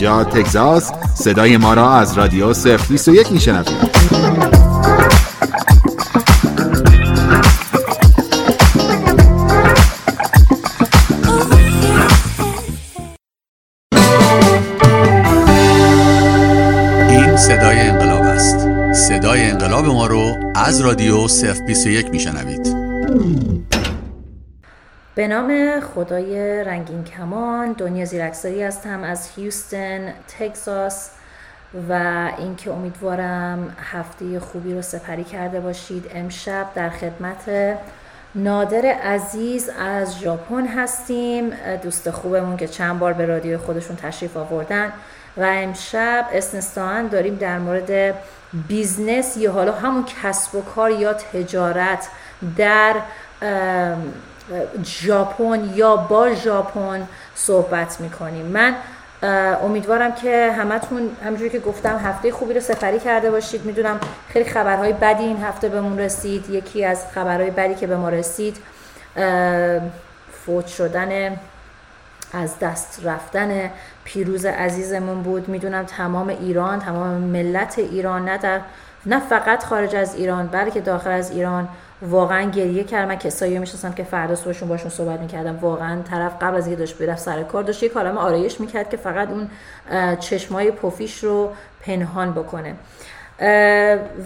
اینجا تگزاس صدای ما را از رادیو 021 میشنوید. این صدای انقلاب است. صدای انقلاب ما رو از رادیو 021 میشنوید. به نام خدای رنگین کمان دنیا زیرکسایی هستم از هیوستن تگزاس و اینکه امیدوارم هفته خوبی رو سپری کرده باشید امشب در خدمت نادر عزیز از ژاپن هستیم. دوست خوبمون که چند بار به رادیو خودشون تشریف آوردن و امشب استثنائاً داریم در مورد business یا حالا همون کسب و کار یا تجارت در ژاپن یا با ژاپن صحبت می‌کنیم. من امیدوارم که همتون همجوری که گفتم هفته خوبی رو سفری کرده باشید. می‌دونم خیلی خبرهای بدی این هفته بهمون رسید. یکی از خبرهای بدی که به ما رسید فوت شدن از دست رفتن پیروز عزیزمون بود. می‌دونم تمام ایران تمام ملت ایران نه در نه فقط خارج از ایران بلکه داخل از ایران واقعا گریه کردم. من کسایی می‌شناسم که فردا صبحشون باشون صحبت می‌کردم. واقعا طرف قبل از اینکه داشت برفت سر کار داشت یه کالم آرایش می‌کرد که فقط اون چشمای پفیش رو پنهان بکنه.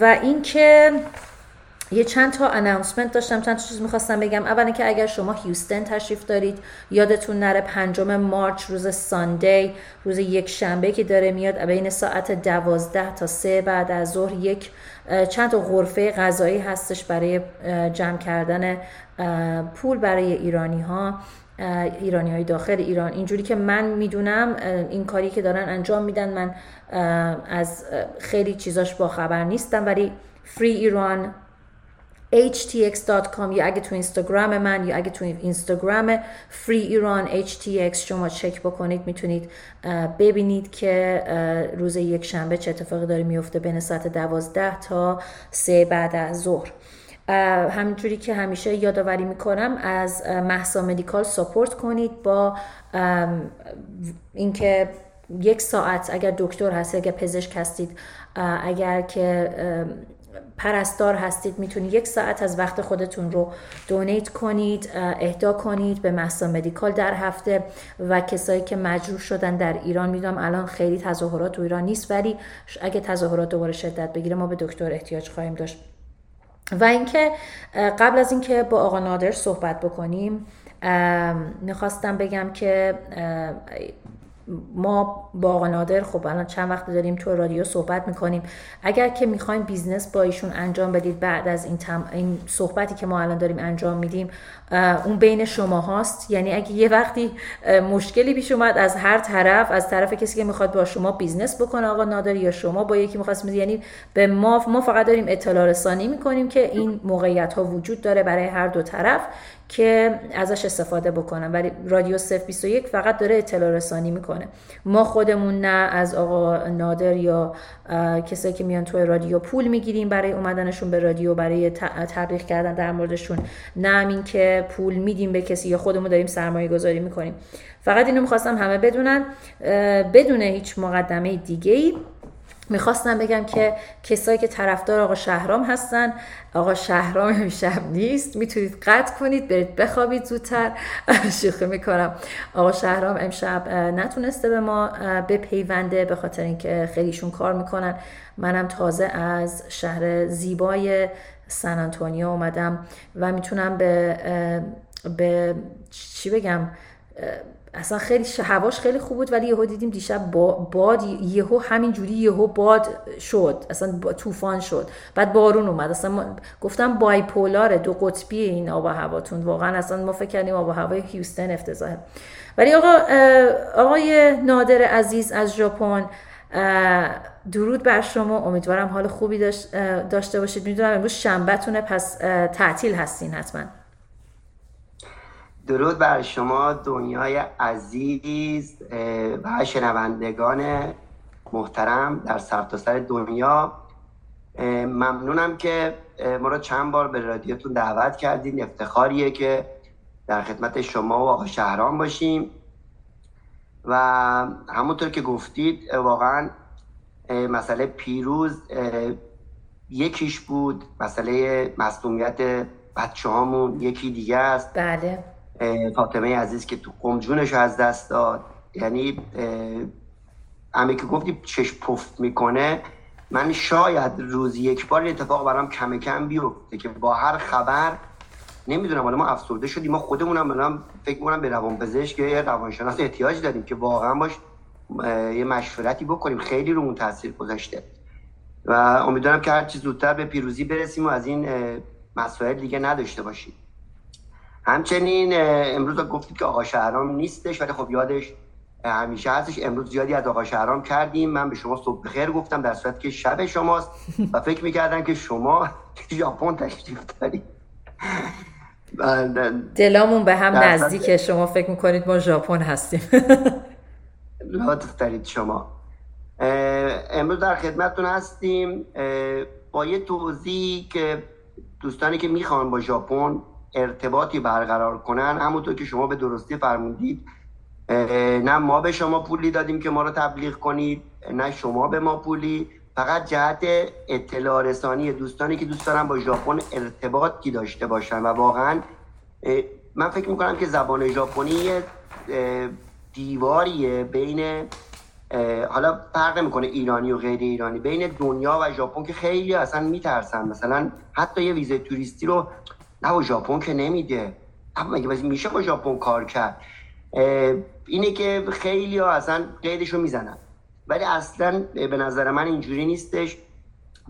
و اینکه یه چند تا اناونسمنت داشتم چند تا چیز می‌خواستم بگم. اولا که اگر شما هیوستن تشریف دارید یادتون نره پنجم مارچ روز ساندی روز یک شنبه که داره میاد. بین ساعت دوازده تا سه بعد از ظهر یک چند تا غرفه غذایی هستش برای جمع کردن پول برای ایرانی ها ایرانی های داخل ایران. اینجوری که من می‌دونم این کاری که دارن انجام میدن من از خیلی چیزاش با خبر نیستم. ولی فری ایران htx.com یا اگه تو اینستاگرام من یا اگه تو اینستاگرام فری ایران htx شما چک بکنید می‌تونید ببینید که روز یک شنبه چه اتفاقی داره میفته بین ساعت دوازده تا سه بعد از ظهر. همینجوری که همیشه یادآوری می‌کنم از محسا مدیکال ساپورت کنید با اینکه یک ساعت اگر دکتر هستید اگر پزشک هستید اگر که پرستار هستید می‌تونید یک ساعت از وقت خودتون رو donate کنید اهدا کنید به Mahsa Medical در هفته و کسایی که مجروح شدن در ایران. می‌دونم الان خیلی تظاهرات تو ایران نیست ولی اگه تظاهرات دوباره شدت بگیره ما به دکتر احتیاج خواهیم داشت. و اینکه قبل از اینکه با آقا نادر صحبت بکنیم می‌خواستم بگم که ما با آقا نادر خب الان چند وقت داریم تو رادیو صحبت می‌کنیم. اگر که می‌خوایم business با ایشون انجام بدید بعد از این, تم... این صحبتی که ما الان داریم انجام میدیم اون بین شما هاست؟ یعنی اگه یه وقتی مشکلی پیش اومد از هر طرف از طرف کسی که می‌خواد با شما business بکنه آقا نادر یا شما با یکی می‌خواست یعنی به ما ما فقط داریم اطلاع رسانی می‌کنیم که این موقعیت ها وجود داره برای هر دو طرف. که ازش استفاده بکنم. ولی رادیو 021 فقط داره اطلاع رسانی می‌کنه. ما خودمون نه از آقا نادر یا کسایی که میان توی رادیو پول می‌گیریم برای اومدنشون به رادیو برای تبلیغ کردن در موردشون. نه همین که پول میدیم به کسی یا خودمون داریم سرمایه گذاری می‌کنیم. فقط اینو می‌خواستم همه بدونن. بدون هیچ مقدمه دیگه ای می‌خواستم بگم که کسایی که طرفدار آقا شهرام هستن آقا شهرام امشب نیست. می‌تونید قطع کنید برید بخوابید زودتر. شوخی می‌کنم. آقا شهرام امشب نتونسته به ما بپیونده به خاطر اینکه خیلیشون کار می‌کنن. منم تازه از شهر زیبای سن آنتونیو اومدم و می‌تونم به به چی بگم اصلا خیلی هواش خیلی خوب بود ولی یهو دیدیم دیشب باد یهو همین جوری یهو باد شد اصلا طوفان شد. بعد بارون اومد. اصلا گفتم بایپولار دو قطبی این آب و هواتون. واقعا اصلا ما فکر کردیم آب و هوای هیوستن افتضاحه. ولی آقا آقای نادر عزیز از ژاپن درود بر شما. امیدوارم حال خوبی داشته باشید. می‌دونم امروز شنبهتونه پس تعطیل هستین حتما. درود بر شما دنیای عزیز و شنوندگان محترم در سرتاسر سر دنیا. ممنونم که ما رو چند بار به رادیوتون دعوت کردین. افتخاریه که در خدمت شما و آقا شهران باشیم. و همونطور که گفتید واقعا مسئله پیروز یکیش بود. مسئله مصومیت بچه هامون یکی دیگه است. بله. فاطمه عزیز که تو قمجونش از دست داد. یعنی همه که گفتی چش پفت می‌کنه من شاید روزی یک بار اتفاق برام کم کم بیفته که با هر خبر نمی‌دونم حالا ما افسرده شدیم ما خودمونم الان فکر می‌کنم به روانپزشک یا روانشناس احتیاج داریم که واقعا باش یه مشورتی بکنیم. خیلی رو اون تاثیر گذاشته. و امیدوارم که هر چیز زودتر به پیروزی برسیم و از این مسائل دیگه نداشته باشیم. همچنین امروز گفتید که آقا شهرام نیستش ولی خب یادش همیشه هستش. امروز زیادی از آقا شهرام کردیم. من به شما صبح بخیر گفتم در صورت که شب شماست و فکر می‌کردم که شما ژاپن تشریف دارید. دلامون به هم نزدیک شما فکر می‌کنید ما ژاپن هستیم. لطف دارید شما. امروز در خدمتتون هستیم. با یه توضیح که دوستانی که می‌خوان با ژاپن ارتباطی برقرار کنن همونطور که شما به درستی فرمودید نه ما به شما پولی دادیم که ما رو تبلیغ کنید نه شما به ما پولی. فقط جهت اطلاع رسانی دوستانی که دوست دارن با ژاپن ارتباطی داشته باشن و واقعا من فکر می‌کنم که زبان ژاپنی دیواریه بین حالا فرق می‌کنه ایرانی و غیر ایرانی بین دنیا و ژاپن که خیلی اصلا میترسن. مثلا حتی یه ویزه توریستی رو نه با ژاپن که نمیده. اما مگه میشه با ژاپن کار کرد؟ اینه که خیلی ها اصلا قیدشو می‌زنن. ولی اصلا به نظر من اینجوری نیستش.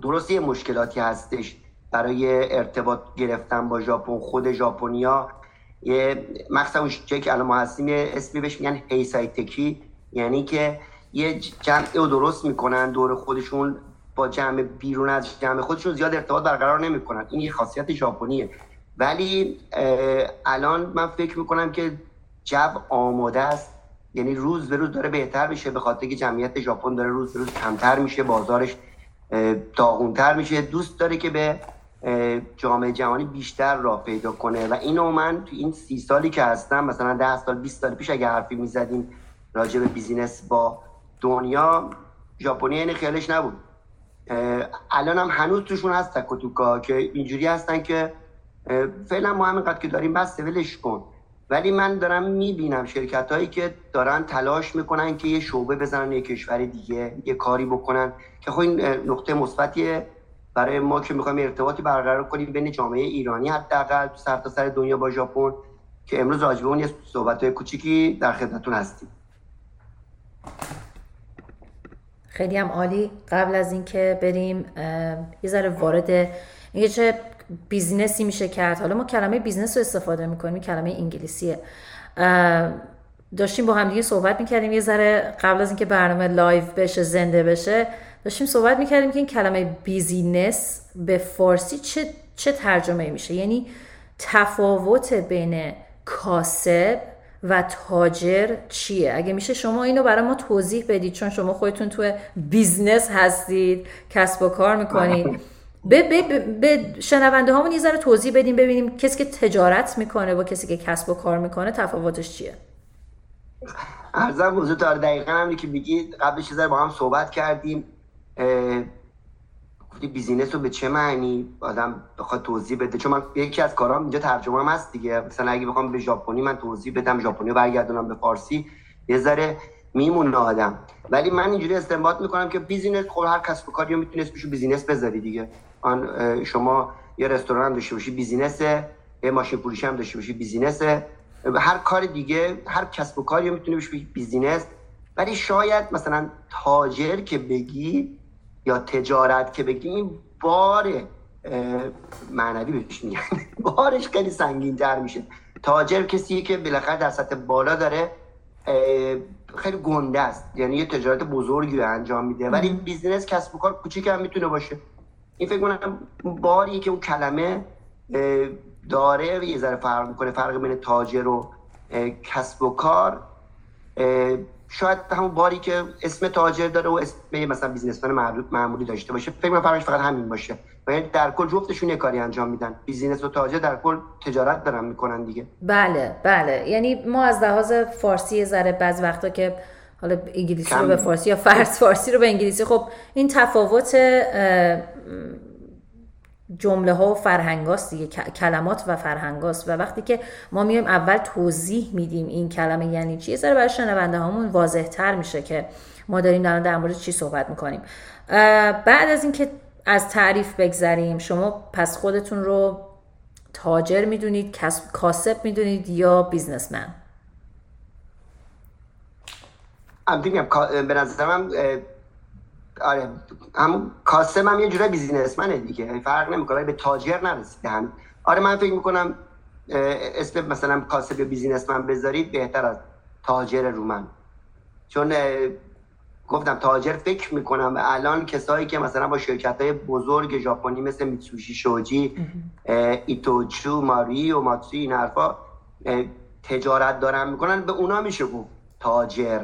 درست یه مشکلاتی هستش برای ارتباط گرفتن با ژاپن خود ژاپنیا. یه مخصوصا اون که الان ما هستیم اسمی بهش میگن هیسایتکی. یعنی که یه جمع رو درست می‌کنن دور خودشون با جمع بیرون از جمع خودشون زیاد ارتباط برقرار نمی‌کنن. این یه خاصیت ژاپنیه. ولی الان من فکر می‌کنم که جو آماده است. یعنی روز به روز داره بهتر میشه به خاطر که جمعیت ژاپن داره روز به روز کمتر میشه بازارش داغونتر میشه. دوست داره که به جامعه جهانی بیشتر راه پیدا کنه. و اینو من تو این سی سالی که هستم مثلا ده سال 20 سال پیش اگه حرفی می‌زدیم راجع به بیزینس با دنیا ژاپنی این خیالش نبود. الان هم هنوز توشون هست تکوتوکا که اینجوری هستن که فعلا ما همینقدر که داریم بس ولش کن. ولی من دارم می‌بینم شرکت هایی که دارن تلاش می‌کنن که یه شعبه بزنن یه کشور دیگه یه کاری بکنن. که خب این نقطه مثبتیه. برای ما که می‌خوایم ارتباطی برقرار کنیم بین جامعه ایرانی حداقل تو سر تا سر دنیا با ژاپن که امروز راجبه اون یه صحبت های کوچیکی در خدمتتون هستیم. خیلی هم عالی. قبل از اینکه بریم یه ذره وارد اینکه چه business ی میشه کرد. حالا ما کلمه business رو استفاده می‌کنیم کلمه انگلیسیه. داشتیم با هم دیگه صحبت می‌کردیم. یه ذره قبل از اینکه برنامه live بشه زنده بشه داشتیم صحبت می‌کردیم که این کلمه business به فارسی چه, چه ترجمه میشه. یعنی تفاوت بین کاسب و تاجر چیه؟ اگه میشه شما اینو برای ما توضیح بدید چون شما خودتون تو business هستید کسب و کار می‌کنید. به, به, به شنونده هامون یه ذره توضیح بدیم ببینیم کسی که تجارت می‌کنه با کسی که کسب و کار می‌کنه تفاوتش چیه؟ عرضم حضورتون دقیقا همینی که بگید قبلش یه با هم صحبت کردیم. گفتی business رو به چه معنی؟ آدم بخواد توضیح بده. چون من یکی از کارام اینجا ترجمه هم هست دیگه. مثلا اگه بخوام به ژاپنی من توضیح بدم ژاپنی رو برگردونم به فارسی یه ذره میمونه آدم. ولی من اینجوری استنباط می‌کنم که business خب هر کسب و کاری می‌تونه اسمشو business بذاری دیگه. الان شما یه رستوران داشته باشی business یه ماشین فروشی هم داشته باشی business. هر کار دیگه هر کسب و کاری می‌تونه بشه business. ولی شاید مثلا تاجر که بگی یا تجارت که بگی این بار معنوی بهش میگن. بارش خیلی سنگین تر میشه. تاجر کسیه که بالاخره در سطح بالا داره خیلی گنده است. یعنی یه تجارت بزرگی رو انجام میده. ولی business کسب و کار کوچیک هم می‌تونه باشه. این فکر کنم باری که اون کلمه داره یه ذره فرق می‌کنه فرق بین تاجر و کسب و کار. شاید همون باری که اسم تاجر داره و اسم مثلا businessman معمولی داشته باشه فکر کنم فرقش فقط همین باشه. و در کل جفتشون یه کاری انجام میدن. business و تاجر در کل تجارت دارن می‌کنن دیگه. بله بله. یعنی ما از لحاظ فارسی ذره بعض وقتا که حالا انگلیسی رو به فارسی یا فرس فارسی رو به انگلیسی. خب این تفاوت جمله ها و فرهنگاست دیگه. کلمات و فرهنگاست. و وقتی که ما میایم اول توضیح میدیم این کلمه یعنی چی سر برای شنونده هامون واضح تر میشه که ما داریم در, در مورد چی صحبت می‌کنیم. بعد از اینکه از تعریف بگذریم شما پس خودتون رو تاجر می‌دونید کاسب می‌دونید یا بیزنسمن؟ به نظرم آره همون کاسب هم یه جورای بیزینسمنه دیگه فرق نمی‌کنه به تاجر نرسیده هم آره من فکر می‌کنم اسم مثلا کاسب یا بیزینسمن بذارید بهتر از تاجر رومن. چون گفتم تاجر فکر می‌کنم الان کسایی که مثلا با شرکت های بزرگ ژاپنی مثل میتسوشی شوجی ایتوچو ماری و ماتسوی این حرفا تجارت دارن می‌کنن به اونا میشه گفت تاجر.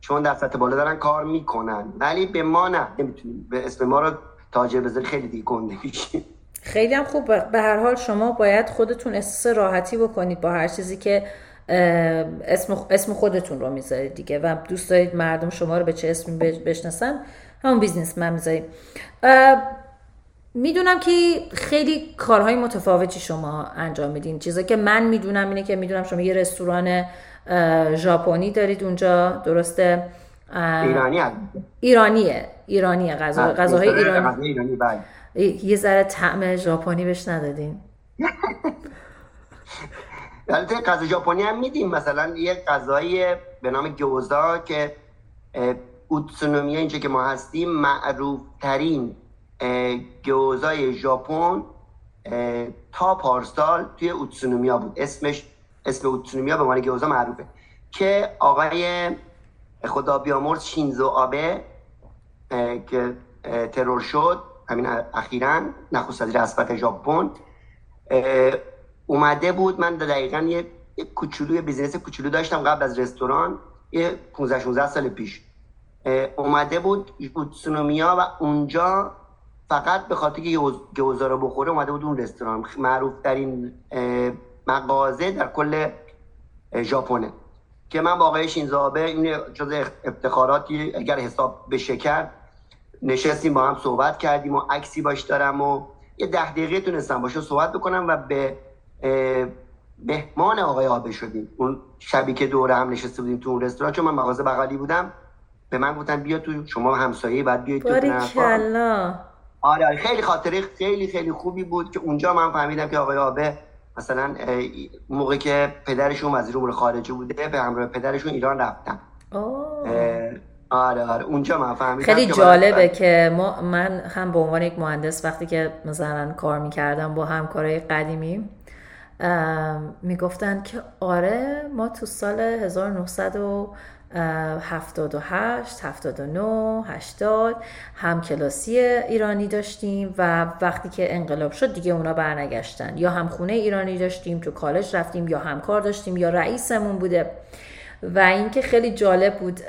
چون در سطح بالا دارن کار می‌کنن. ولی به ما نه. نمی‌تونیم. به اسم ما رو تاجر بذاری خیلی دیگه گنده میشیم خیلی هم خوب. به هر حال شما باید خودتون احساس راحتی بکنید با هر چیزی که اسم اسم خودتون رو می‌ذارید دیگه. و دوست دارید مردم شما رو به چه اسمی بشناسن همون businessman می‌ذارید می‌دونم که خیلی کارهای متفاوتی شما انجام میدین. چیزایی که من می‌دونم اینه که می‌دونم شما یه رستوران ژاپنی دارید اونجا درسته؟ ایرانی ایرانیه ایرانیه غذا غذاهای ایرانی, ایرانی بله. یه ذره طعم ژاپنی بهش ندادین. البته غذا ژاپنی هم میدیم. مثلا یه غذایی به نام گوزا که اوتسونومی اینجا که ما هستیم معروف ترین گوزای ژاپن تا پارسال توی اوتسونومیا بود. اسمش اسم اوتسونومیا به عنوان گوزا معروفه. که آقای خدا بیامرز شینزو آبه که ترور شد همین اخیرا نخست وزیر اسبت ژاپن. اومده بود من دقیقا یه کوچولو بیزینس کوچولو داشتم قبل از رستوران یه 15 16 سال پیش. اومده بود اوتسونومیا و اونجا فقط به خاطر که گوزا رو بخوره اومده بود اون رستوران. معروف ترین مغازه در کل ژاپنه. که من با آقای شینزابه این جز افتخاراتی اگر حساب بشه کرد نشستیم با هم صحبت کردیم و عکسی باش دارم و یه ده دقیقه تونستم باشه صحبت بکنم و به مهمان آقای آبه شدیم. اون شبی که دوره هم نشسته بودیم تو اون رستوران چون من مغازه بغلی بودم به من گفتن بیا تو شما همسایه بعد بیاید تو آره،, آره خیلی خاطره خیلی خیلی خوبی بود که اونجا من فهمیدم که آقای آبه مثلا موقعی که پدرشون وزیر امور خارجه بوده به همراه پدرشون ایران رفتن. آره آره. اونجا من فهمیدم خیلی جالبه که ما من هم به عنوان یک مهندس وقتی که مثلا کار می‌کردم با همکارای قدیمی می‌گفتن که آره ما تو سال 1900 78 79 80 هم کلاسی ایرانی داشتیم و وقتی که انقلاب شد دیگه اونا برنگشتن. یا هم خونه ایرانی داشتیم تو کالج رفتیم یا همکار داشتیم یا رئیسمون بوده. و اینکه خیلی جالب بود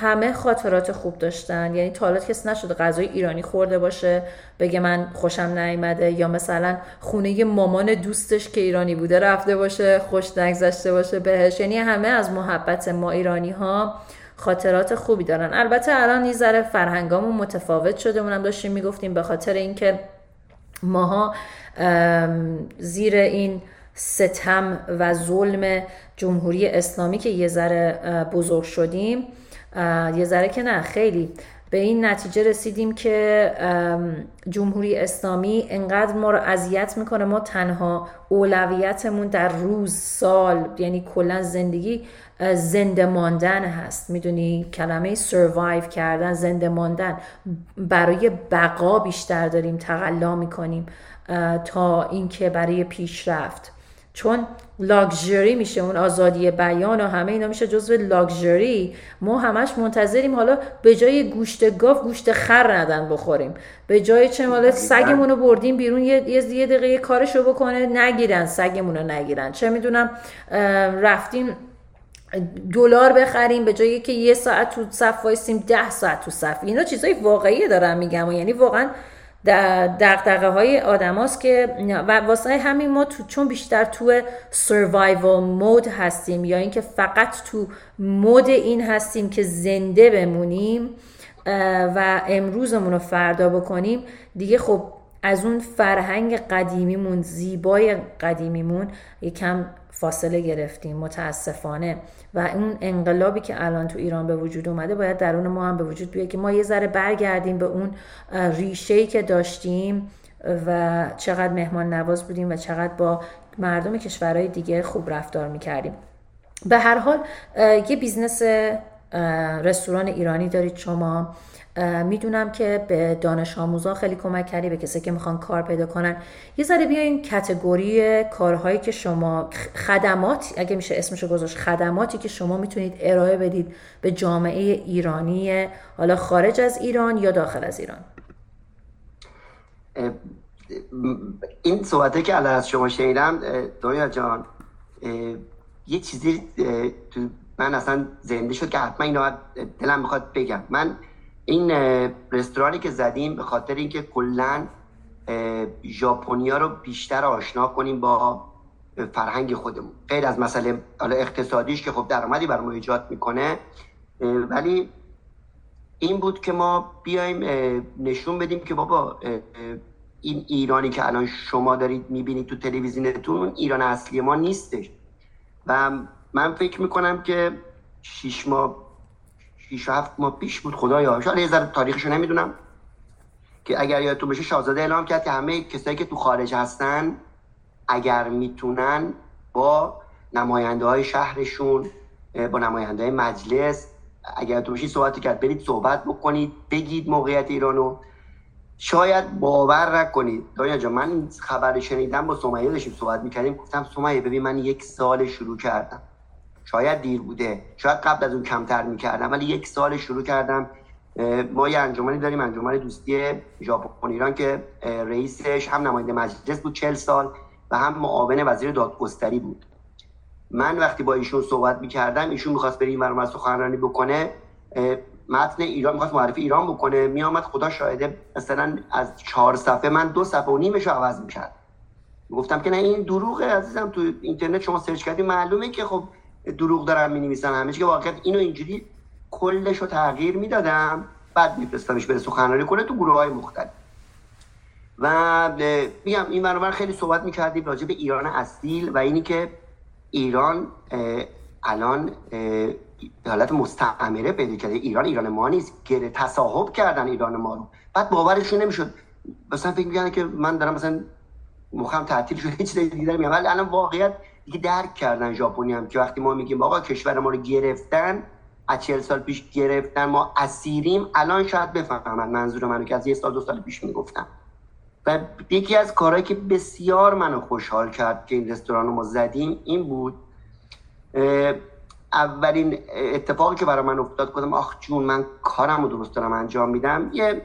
همه خاطرات خوب داشتن. یعنی تا کسی نشده غذای ایرانی خورده باشه بگه من خوشم نیامده یا مثلا خونه مامان دوستش که ایرانی بوده رفته باشه خوش نگذشته باشه بهش. یعنی همه از محبت ما ایرانی ها خاطرات خوبی دارن. البته الان یه ذره فرهنگامون متفاوت شده. اونم داشتیم می‌گفتیم به خاطر اینکه ماها زیر این ستم و ظلم جمهوری اسلامی که یه ذره بزرگ شدیم. یه ذره که نه خیلی. به این نتیجه رسیدیم که جمهوری اسلامی انقدر ما رو اذیت می‌کنه. ما تنها اولویتمون در روز سال یعنی کلا زندگی زنده ماندن هست. می‌دونی؟ کلمه سروایو کردن زنده ماندن. برای بقا بیشتر داریم تقلا می‌کنیم تا اینکه برای پیشرفت. چون لاکچری میشه اون آزادی بیان و همه اینا میشه جزو لاکچری ما همش منتظریم حالا به جای گوشت گاو گوشت خر ندن بخوریم. به جای چه مال سگمون رو بردیم بیرون یه یه دقیقه کارشو بکنه نگیرن سگمون رو نگیرن. چه می‌دونم رفتیم دلار بخریم به جایی که یه ساعت تو صف وایسیم ده ساعت تو صف اینا چیزای واقعی دارم میگم و یعنی واقعا دقدقه های آدم که و واسه همین ما تو چون بیشتر تو سروایوال مود هستیم یا اینکه فقط تو مود این هستیم که زنده بمونیم و امروزمون رو فردا بکنیم دیگه خب از اون فرهنگ قدیمیمون زیبای قدیمیمون یکم فاصله گرفتیم متاسفانه. و اون انقلابی که الان تو ایران به وجود اومده باید درون ما هم به وجود بیاد که ما یه ذره برگردیم به اون ریشه‌ای که داشتیم و چقدر مهمان نواز بودیم و چقدر با مردم کشورهای دیگه خوب رفتار می‌کردیم. به هر حال یه business رستوران ایرانی دارید شما. می‌دونم که به دانش آموزان خیلی کمک کردی به کسی که می‌خوان کار پیدا کنن. یه ذره بیاین category کارهایی که شما خدمات اگه میشه اسمشو گذاشت خدماتی که شما می‌تونید ارائه بدید به جامعه ایرانی حالا خارج از ایران یا داخل از ایران. این صحبته که الان از شما شنیدم دویا جان یه چیزی من اصلا زنده شد که حتما اینو دلم می‌خواد بگم. من این رستورانی که زدیم به خاطر اینکه کلا ژاپنیا رو بیشتر آشنا کنیم با فرهنگ خودمون. غیر از مسئله حالا اقتصادیش که خب درآمدی بر ما ایجاد می‌کنه ولی این بود که ما بیایم نشون بدیم که بابا این ایرانی که الان شما دارید می‌بینید تو تلویزیونتون ایران اصلی ما نیستش. و من فکر می‌کنم که شیش ماه 6 هفت ماه پیش بود خدایا. شاید یه ذره تاریخشو نمی‌دونم. که اگر یادتون بشه شاهزاده اعلام کرد که همه کسایی که تو خارج هستن اگر می‌تونن با نماینده های شهرشون با نماینده های مجلس اگر تو صحبت کرد. برید صحبت بکنید بگید موقعیت ایرانو شاید باور نکنید. دایا جا من خبر شنیدم با سمیه داشتیم صحبت می‌کردیم. گفتم سمیه ببین من یک سال شروع کردم. شاید دیر بوده. شاید قبل از اون کمتر می‌کردم ولی یک سال شروع کردم. ما یه انجمنی داریم انجمن دوستی ژاپن ایران که رئیسش هم نماینده مجلس بود چل سال و هم معاون وزیر دادگستری بود. من وقتی با ایشون صحبت می‌کردم ایشون می‌خواست بری این برنامه سخنرانی بکنه. متن ایران می‌خواست معرفی ایران بکنه. میامد خدا شاهده مثلا از چهار صفحه من دو صفحه و نیمش رو عوض می‌کرد. گفتم که نه این دروغه عزیزم تو اینترنت شما سرچ کردی معلومه که خب دروغ دارم می نویسن همه که واقعا اینو اینجوری کلش رو تغییر می‌دادم. بعد میفرستمش بره سخنرانی کنه تو گروه های مختلف. و میگم این برابر خیلی صحبت می‌کردیم راجع به ایران اصیل و اینی که ایران الان حالت مستعمره پیدا کرده ایران ایران ما نیست. گره تصاحب کردن ایران ما رو. بعد باورشون نمی‌شد. مثلا فکر می‌کنن که من دارم مثلا مخم تعطیل شده هیچ دیگه ولی الان واقعیت دیگه درک کردن ژاپنی هم که وقتی ما میگیم آقا کشور ما رو گرفتن از چهل سال پیش گرفتن ما اسیریم الان شاید بفهمن منظور منو که از یه سال دو سال پیش می‌گفتم و یکی از کارهایی که بسیار منو خوشحال کرد که این رستوران رو ما زدیم این بود اولین اتفاقی که برای من افتاد کدم آخ جون من کارم رو درست دارم انجام میدم. یه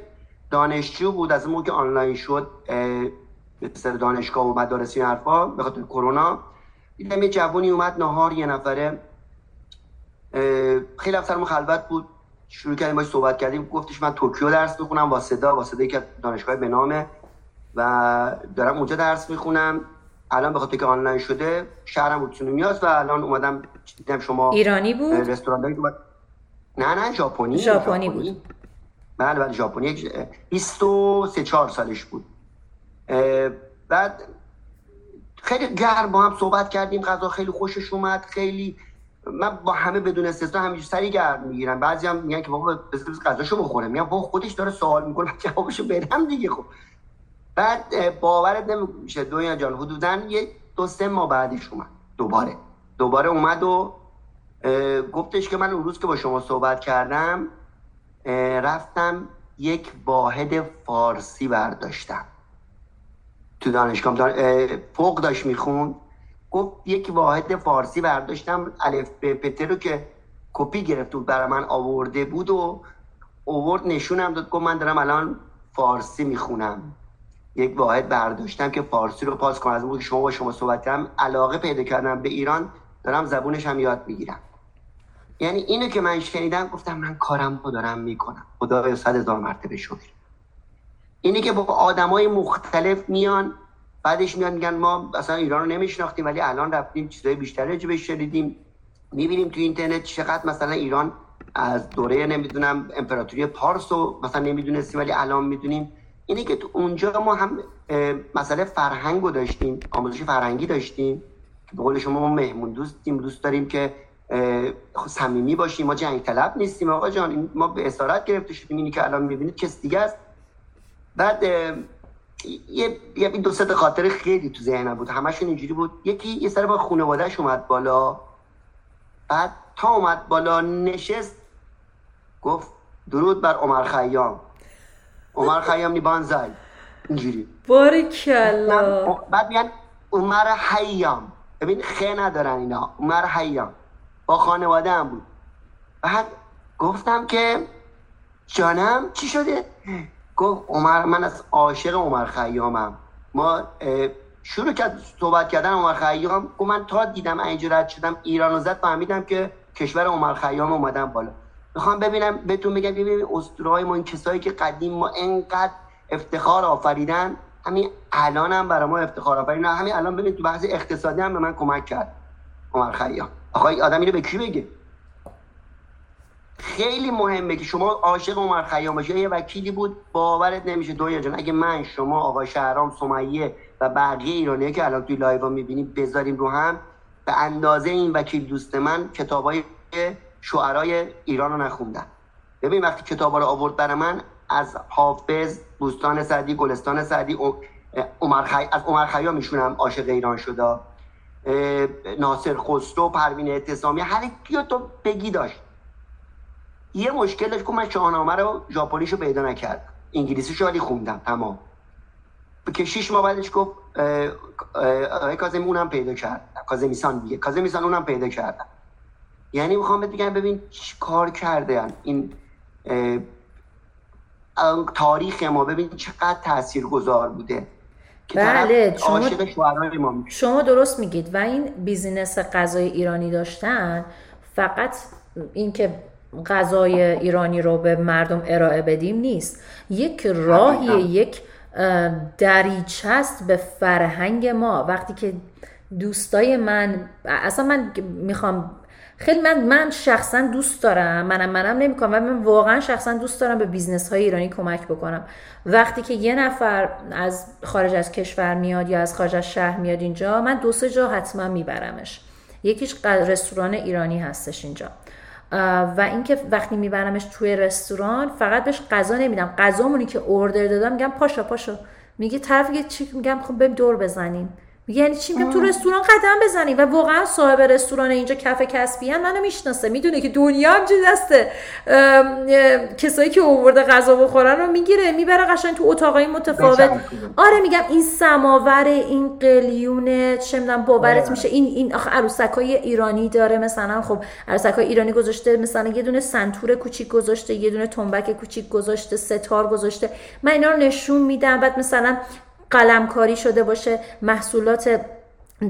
دانشجو بود از اون که آنلاین شد به دانشگاه و مدارسی حرفا به خاطر کرونا. دیدم یه جوانی اومد نهار یه نفره. خیلی افسر خلوت بود. شروع کردیم باش صحبت کردیم. گفتش من توکیو درس می‌خونم واسدا واسدا که دانشگاه به نامه. و دارم اونجا درس می‌خونم. الان به خاطر که آنلاین شده شهرم اوتسونومیاست و الان اومدم دیدم شما ایرانی بود؟ رستوران نه نه ژاپنی. ژاپنی بود. بله بله ژاپنی. 23 4 سالش بود. بعد خیلی گرم با هم صحبت کردیم غذا خیلی خوشش اومد خیلی من با همه بدون استثنا همیشه سری گرم می‌گیرم. بعضی هم میگن که بابا بذار غذاشو بخوره میگم بابا خودش داره سوال می‌کنه جوابشو بدم دیگه خب. بعد باورت نمیشه دویا جان حدودا یه دو سه ماه بعدش اومد. دوباره. دوباره اومد و گفتش که من اون روز که با شما صحبت کردم رفتم یک واحد فارسی برداشتم. تو دانشگاه فوق داشت میخون گفت یک واحد فارسی برداشتم الف به پتر رو که کپی گرفت بود برای من آورده بود و اوورد نشونم داد. گفت من دارم الان فارسی می‌خونم. یک واحد برداشتم که فارسی رو پاس کنم. از اون شما با شما صحبت کردم علاقه پیدا کردم به ایران دارم زبونش هم یاد می‌گیرم. یعنی اینو که من شنیدم گفتم من کارم رو دارم می‌کنم. خدایا صد هزار مرتبه شکر. اینه که با آدمای مختلف میان بعدش میان میگن ما اصلا ایران رو نمیشناختیم ولی الان رفتیم چیزای بیشتری بهش شنیدیم. می‌بینیم تو اینترنت چقدر مثلا ایران از دوره نمی‌دونم امپراتوری پارس رو مثلا نمی‌دونستیم ولی الان می‌دونیم. اینه که تو اونجا ما هم مسئله فرهنگ رو داشتیم آموزش فرهنگی داشتیم. به قول شما ما مهمون دوستیم دوست داریم که صمیمی باشیم ما جنگ طلب نیستیم آقا جان. ما به اسارت گرفته شدیم اینی که الان می‌بینید کس دیگه است. بعد یه یه دو سه خاطر خیلی تو ذهنم بود. همشون اینجوری بود. یکی یه سر با خانوادهش اومد بالا. بعد تا اومد بالا نشست گفت درود بر عمر خیام. عمر خیام نی بانزای اینجوری. باریکلا. بعد میگن عمر حیام. ببین خه ندارن اینا. عمر حیام. با خانواده هم بود. بعد گفتم که جانم چی شده؟ گفت عمر من از عاشق عمر خیامم. ما شروع کرد صحبت کردن عمر خیام. گفت من تا دیدم اینجا رد شدم ایران رو زد فهمیدم که کشور عمر خیام اومدم بالا. می‌خوام ببینم بهتون بگم ببینیم اسطوره ما این کسایی که قدیم ما انقدر افتخار آفریدن. همین الان هم برای ما افتخار آفریدن همین الان ببین تو بحث اقتصادی هم به من کمک کرد عمر خیام. آقای آدم اینو به کی بگه خیلی مهمه که شما عاشق عمر خیام باشی. یه وکیلی بود باورت نمیشه دویا جان. اگه من شما آقای شهرام سمیه و بقیه ایرانیه که الان توی live می‌بینیم بذاریم رو هم به اندازه این وکیل دوست من کتابای شعرای ایران رو نخوندن ببین وقتی کتابا رو آورد برای من از حافظ بوستان سعدی گلستان سعدی عمر خی... از عمر خیام میشونم عاشق ایران شده ناصر خسرو پروین اعتصامی هر کیو تو بگی داشت. یه مشکل داشت که من شاهنامه رو ژاپنیش رو پیدا نکردم انگلیسی ولی خوندم تمام. که شیش ماه بعدش گفت کازمی اونم پیدا کردم کازمیسان دیگه. کازمیسان اونم پیدا کردم یعنی می‌خوام بگم ببین چی کار کرده این تاریخ ما ببین چقدر تأثیر گذار بوده بله شما, شما درست میگید. و این بیزینس غذای ایرانی داشتن فقط اینکه غذای ایرانی رو به مردم ارائه بدیم نیست. یک راهی یک دریچه است به فرهنگ ما. وقتی که دوستای من اصلا من می‌خوام خیلی من من شخصا دوست دارم. منم منم نمی‌کنم و من واقعا شخصا دوست دارم به business های ایرانی کمک بکنم. وقتی که یه نفر از خارج از کشور میاد یا از خارج از شهر میاد اینجا من دو سه جا حتما میبرمش. یکیش رستوران ایرانی هستش اینجا. و اینکه وقتی میبرمش توی رستوران فقط بهش غذا نمیدم. غذامونی که اوردر دادم میگم پاشا پاشا. میگه طرف چی؟ میگم خب بریم دور بزنیم. یعنی چی؟ میگم تو رستوران قدم بزنی و واقعا صاحب رستوران اینجا کف کسبی منو می‌شناسه. می‌دونه که دنیا هم دسته کسایی که اوورده غذا بخورن رو می‌گیره می‌بره قشنگ تو اتاقای متفاوت. آره میگم این سماور این قلیون چه می‌دونم باورت آره. میشه. این این آخه عروسکای ایرانی داره مثلا خب عروسکای ایرانی گذاشته مثلا یه دونه سنتور کوچیک گذاشته یه دونه تنبک کوچیک گذاشته ستار گذاشته. من اینا رو نشون میدم. بعد مثلا قلمکاری شده باشه محصولات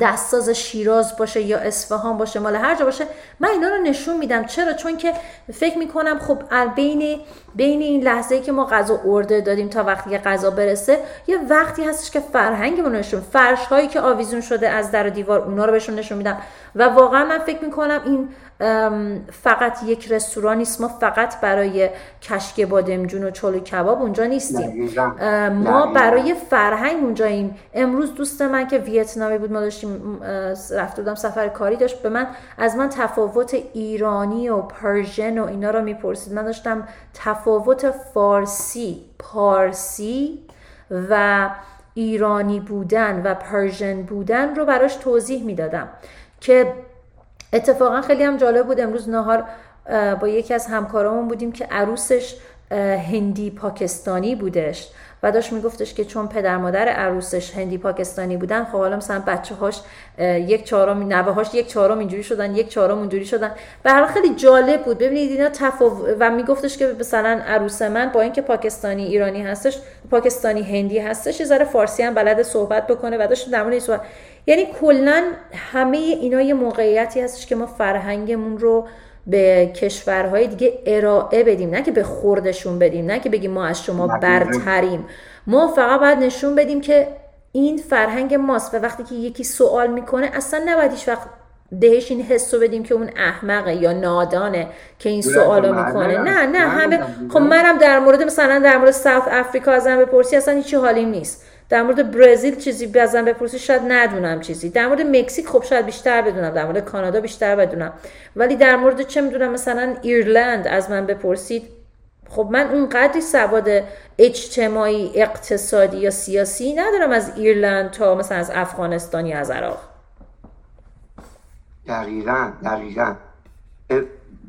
دستساز شیراز باشه یا اصفهان باشه مال هر جا باشه من اینا رو نشون میدم. چرا؟ چون که فکر می‌کنم خب بین بین این لحظه ای که ما غذا ارده دادیم تا وقتی که غذا برسه یه وقتی هستش که فرهنگمون نشون فرش هایی که آویزون شده از در و دیوار اونا رو بهشون نشون میدم. و واقعا من فکر می‌کنم این فقط یک رستوران نیست ما فقط برای کشک بادمجون و چلو کباب اونجا نیستیم. ما برای فرهنگ اونجاییم امروز دوست من که ویتنامی بود ما داشتیم رفته بودم سفر کاری داشت به من از من تفاوت ایرانی و پرژن و اینا رو می‌پرسید. من داشتم تفاوت فارسی پارسی و ایرانی بودن و پرژن بودن رو براش توضیح می‌دادم که اتفاقا خیلی هم جالب بود. امروز نهار با یکی از همکارامون بودیم که عروسش هندی پاکستانی بودش و داشت میگفتش که چون پدر مادر عروسش هندی پاکستانی بودن خب حالا مثلا بچه هاش یک چهارم نوه هاش یک چهارم اینجوری شدن یک چهارم اونجوری شدن. به هر خیلی جالب بود. ببینید اینا تفاوت و میگفتش که مثلا عروس من با اینکه پاکستانی ایرانی هستش پاکستانی هندی هستش یه ذره فارسی هم بلد صحبت بکنه و داشت در مورد یعنی کلا همه اینا یه موقعیتی هستش که ما فرهنگمون رو به کشورهای دیگه ارائه بدیم. نه که به خوردشون بدیم نه که بگیم ما از شما برتریم. ما فقط باید نشون بدیم که این فرهنگ ماست و وقتی که یکی سوال می‌کنه اصلا نباید هیچ وقت دهش این حس رو بدیم که اون احمقه یا نادانه که این سوالو می‌کنه. نه نه همه خب منم در مورد مثلا در مورد ساوت افریقا ازم بپرسی اصلا هیچی حالیم نیست. در مورد برزیل چیزی بزن بپرسی شاید ندونم چیزی. در مورد مکزیک خب شاید بیشتر بدونم. در مورد کانادا بیشتر بدونم. ولی در مورد چه می‌دونم مثلا ایرلند از من بپرسید. خب من اون قدری سواد اجتماعی اقتصادی یا سیاسی ندارم از ایرلند تا مثلا از افغانستان یا از عراق. دقیقا دقیقا.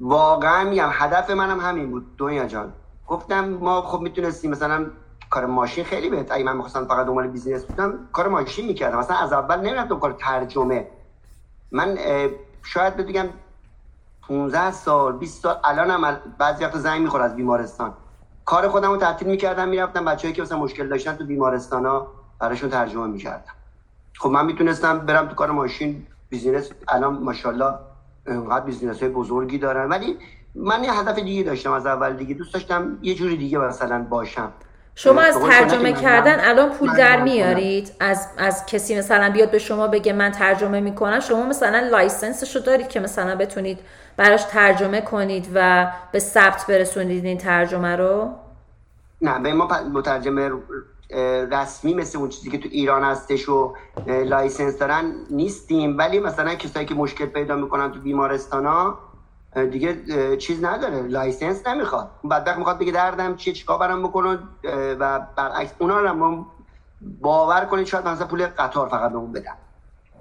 واقعا میگم هدف منم همین بود دنیا جان. گفتم ما خب می‌تونستیم مثلا کار ماشین خیلی بهت اگه من می‌خواستم فقط دنبال business بودم کار ماشین می‌کردم. مثلا از اول نمی‌رفتم کار ترجمه. من شاید بگم 15 سال 20 سال الان هم بعضی وقت زنگ میخوره از بیمارستان. کار خودم رو تعطیل می‌کردم می‌رفتم. بچه‌ای که مثلا مشکل داشتن تو بیمارستان ها براشون ترجمه می‌کردم. خب من می‌تونستم برم تو کار ماشین business. الان ماشاءالله انقدر business های بزرگی دارن. ولی من یه هدف دیگه داشتم از اول دیگه. دوست داشتم یه جوری دیگه مثلا باشم. شما از ترجمه کردن الان پول در میارید از از کسی مثلا بیاد به شما بگه من ترجمه می‌کنم شما مثلا license ش رو دارید که مثلا بتونید براش ترجمه کنید و به ثبت برسونید این ترجمه رو نه به ما مترجم رسمی مثل اون چیزی که تو ایران هستش و license دارن نیستیم ولی مثلا کسایی که مشکل پیدا می‌کنن تو بیمارستان ها دیگه چیز نداره license نمی‌خواد. بعد می‌خواد بگه دردم چیه چیکار برام بکنه و برعکس اونا رو باور کنید شاید مثلا پول قطار فقط به اون بدن.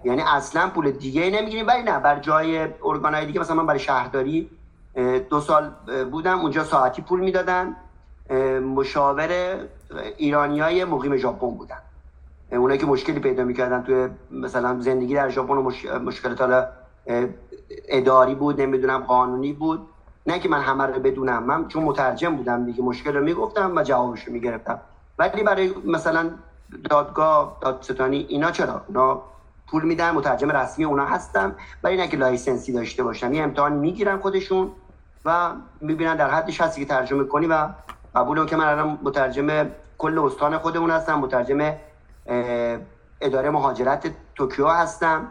یعنی اصلا پول دیگه نمی‌گیریم ولی نه برای جای ارگانهای دیگه مثلا من برای شهرداری دو سال بودم اونجا ساعتی پول می‌دادن. مشاور ایرانی های مقیم ژاپن بودن. اونایی که مشکلی پیدا می‌کردن توی مثلا زندگی در ژاپن و مش... مشکلات اداری بود نمی‌دونم قانونی بود. نه که من همه رو بدونم من چون مترجم بودم دیگه مشکل رو می‌گفتم و جوابش رو می‌گرفتم. ولی برای مثلا دادگاه دادستانی اینا چرا؟ اونا پول میدن مترجم رسمی اونا هستم ولی نه که license ی داشته باشم یه امتحان می‌گیرن خودشون و می‌بینن در حدش هستی که ترجمه کنی و قبول که من الان مترجم کل استان خودمون هستم مترجم اداره مهاجرت توکیو هستم.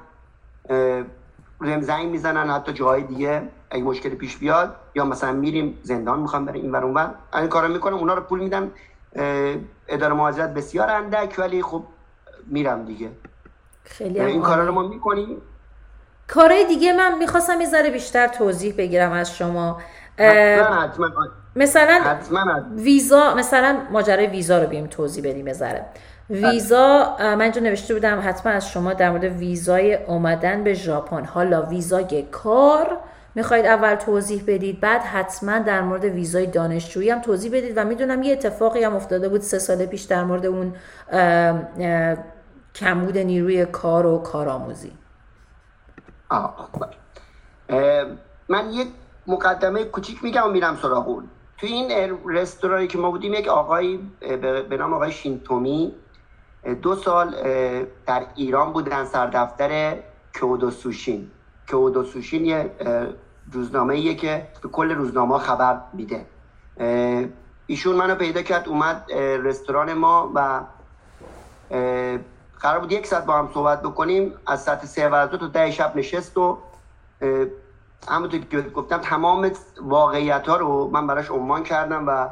رم زنگ می‌زنن حتی جاهای دیگه اگه مشکل پیش بیاد یا مثلا میریم زندان می‌خوام بریم این ور اونور این کارا می‌کنم اونا رو پول میدن. اداره مهاجرت بسیار اندک ولی خب میرم دیگه. خیلی این کارا رو ما می‌کنیم. کارهای دیگه من می‌خواستم یه ذره بیشتر توضیح بگیرم از شما. حتما مثلا ویزا مثلا ماجرای ویزا رو بیم توضیح بدیم ذره. ویزا من اینجا نوشته بودم حتما از شما در مورد ویزای اومدن به ژاپن. حالا ویزای کار می‌خواید اول توضیح بدید بعد حتما در مورد ویزای دانشجویی هم توضیح بدید و می‌دونم یه اتفاقی هم افتاده بود سه سال پیش در مورد اون کمبود نیروی کار و کارآموزی. من یک مقدمه کوچیک میگم و میرم سراغ اون. توی این رستورانی که ما بودیم یک آقایی به نام آقای شینتومی دو سال در ایران بودن سردفتر کودو سوشین کودو سوشین یه روزنامه ایه که به کل روزنامه خبر میده. ایشون منو پیدا کرد اومد رستوران ما و قرار بود یک ساعت با هم صحبت بکنیم. از ساعت سه و تا ده شب نشست و همونطور که گفتم تمام واقعیت ها رو من براش عنوان کردم و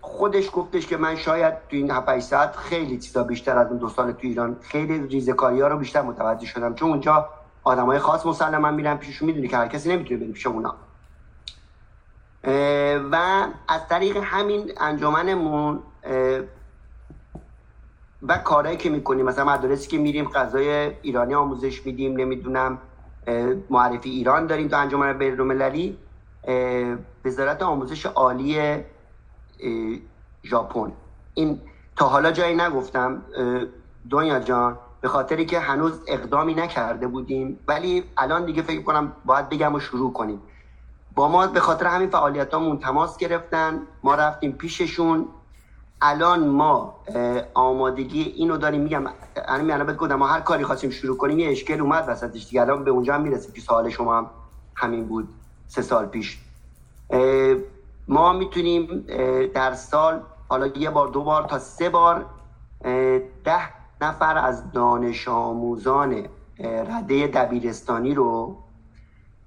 خودش گفتش که من شاید تو این 7 ساعت خیلی چیزا بیشتر از اون دو سال تو ایران خیلی ریزکاری ها رو بیشتر متوجه شدم. چون اونجا های خاص مسلما میرن پیششون می‌دونی که هر کسی نمی‌تونه بره پیش اونا. و از طریق همین انجمنمون و کارهایی که می‌کنیم مثلا مدارسی که میریم غذای ایرانی آموزش میدیم نمی‌دونم معرفی ایران داریم تو انجمن بین‌المللی وزارت آموزش عالی ژاپن. این تا حالا جایی نگفتم دنیا جان به خاطری که هنوز اقدامی نکرده بودیم ولی الان دیگه فکر کنم باید بگم و شروع کنیم. با ما به خاطر همین فعالیت همون تماس گرفتن ما رفتیم پیششون. الان ما آمادگی اینو داریم. میگم همین الان بهت گفتم ما هر کاری خواستیم شروع کنیم یه اشکال اومد وسطش دیگه. الان به اونجا هم می‌رسیم که سوال شما هم همین بود سه سال پیش. ما می‌تونیم در سال حالا یه بار دو بار تا سه بار ده نفر از دانش آموزان رده دبیرستانی رو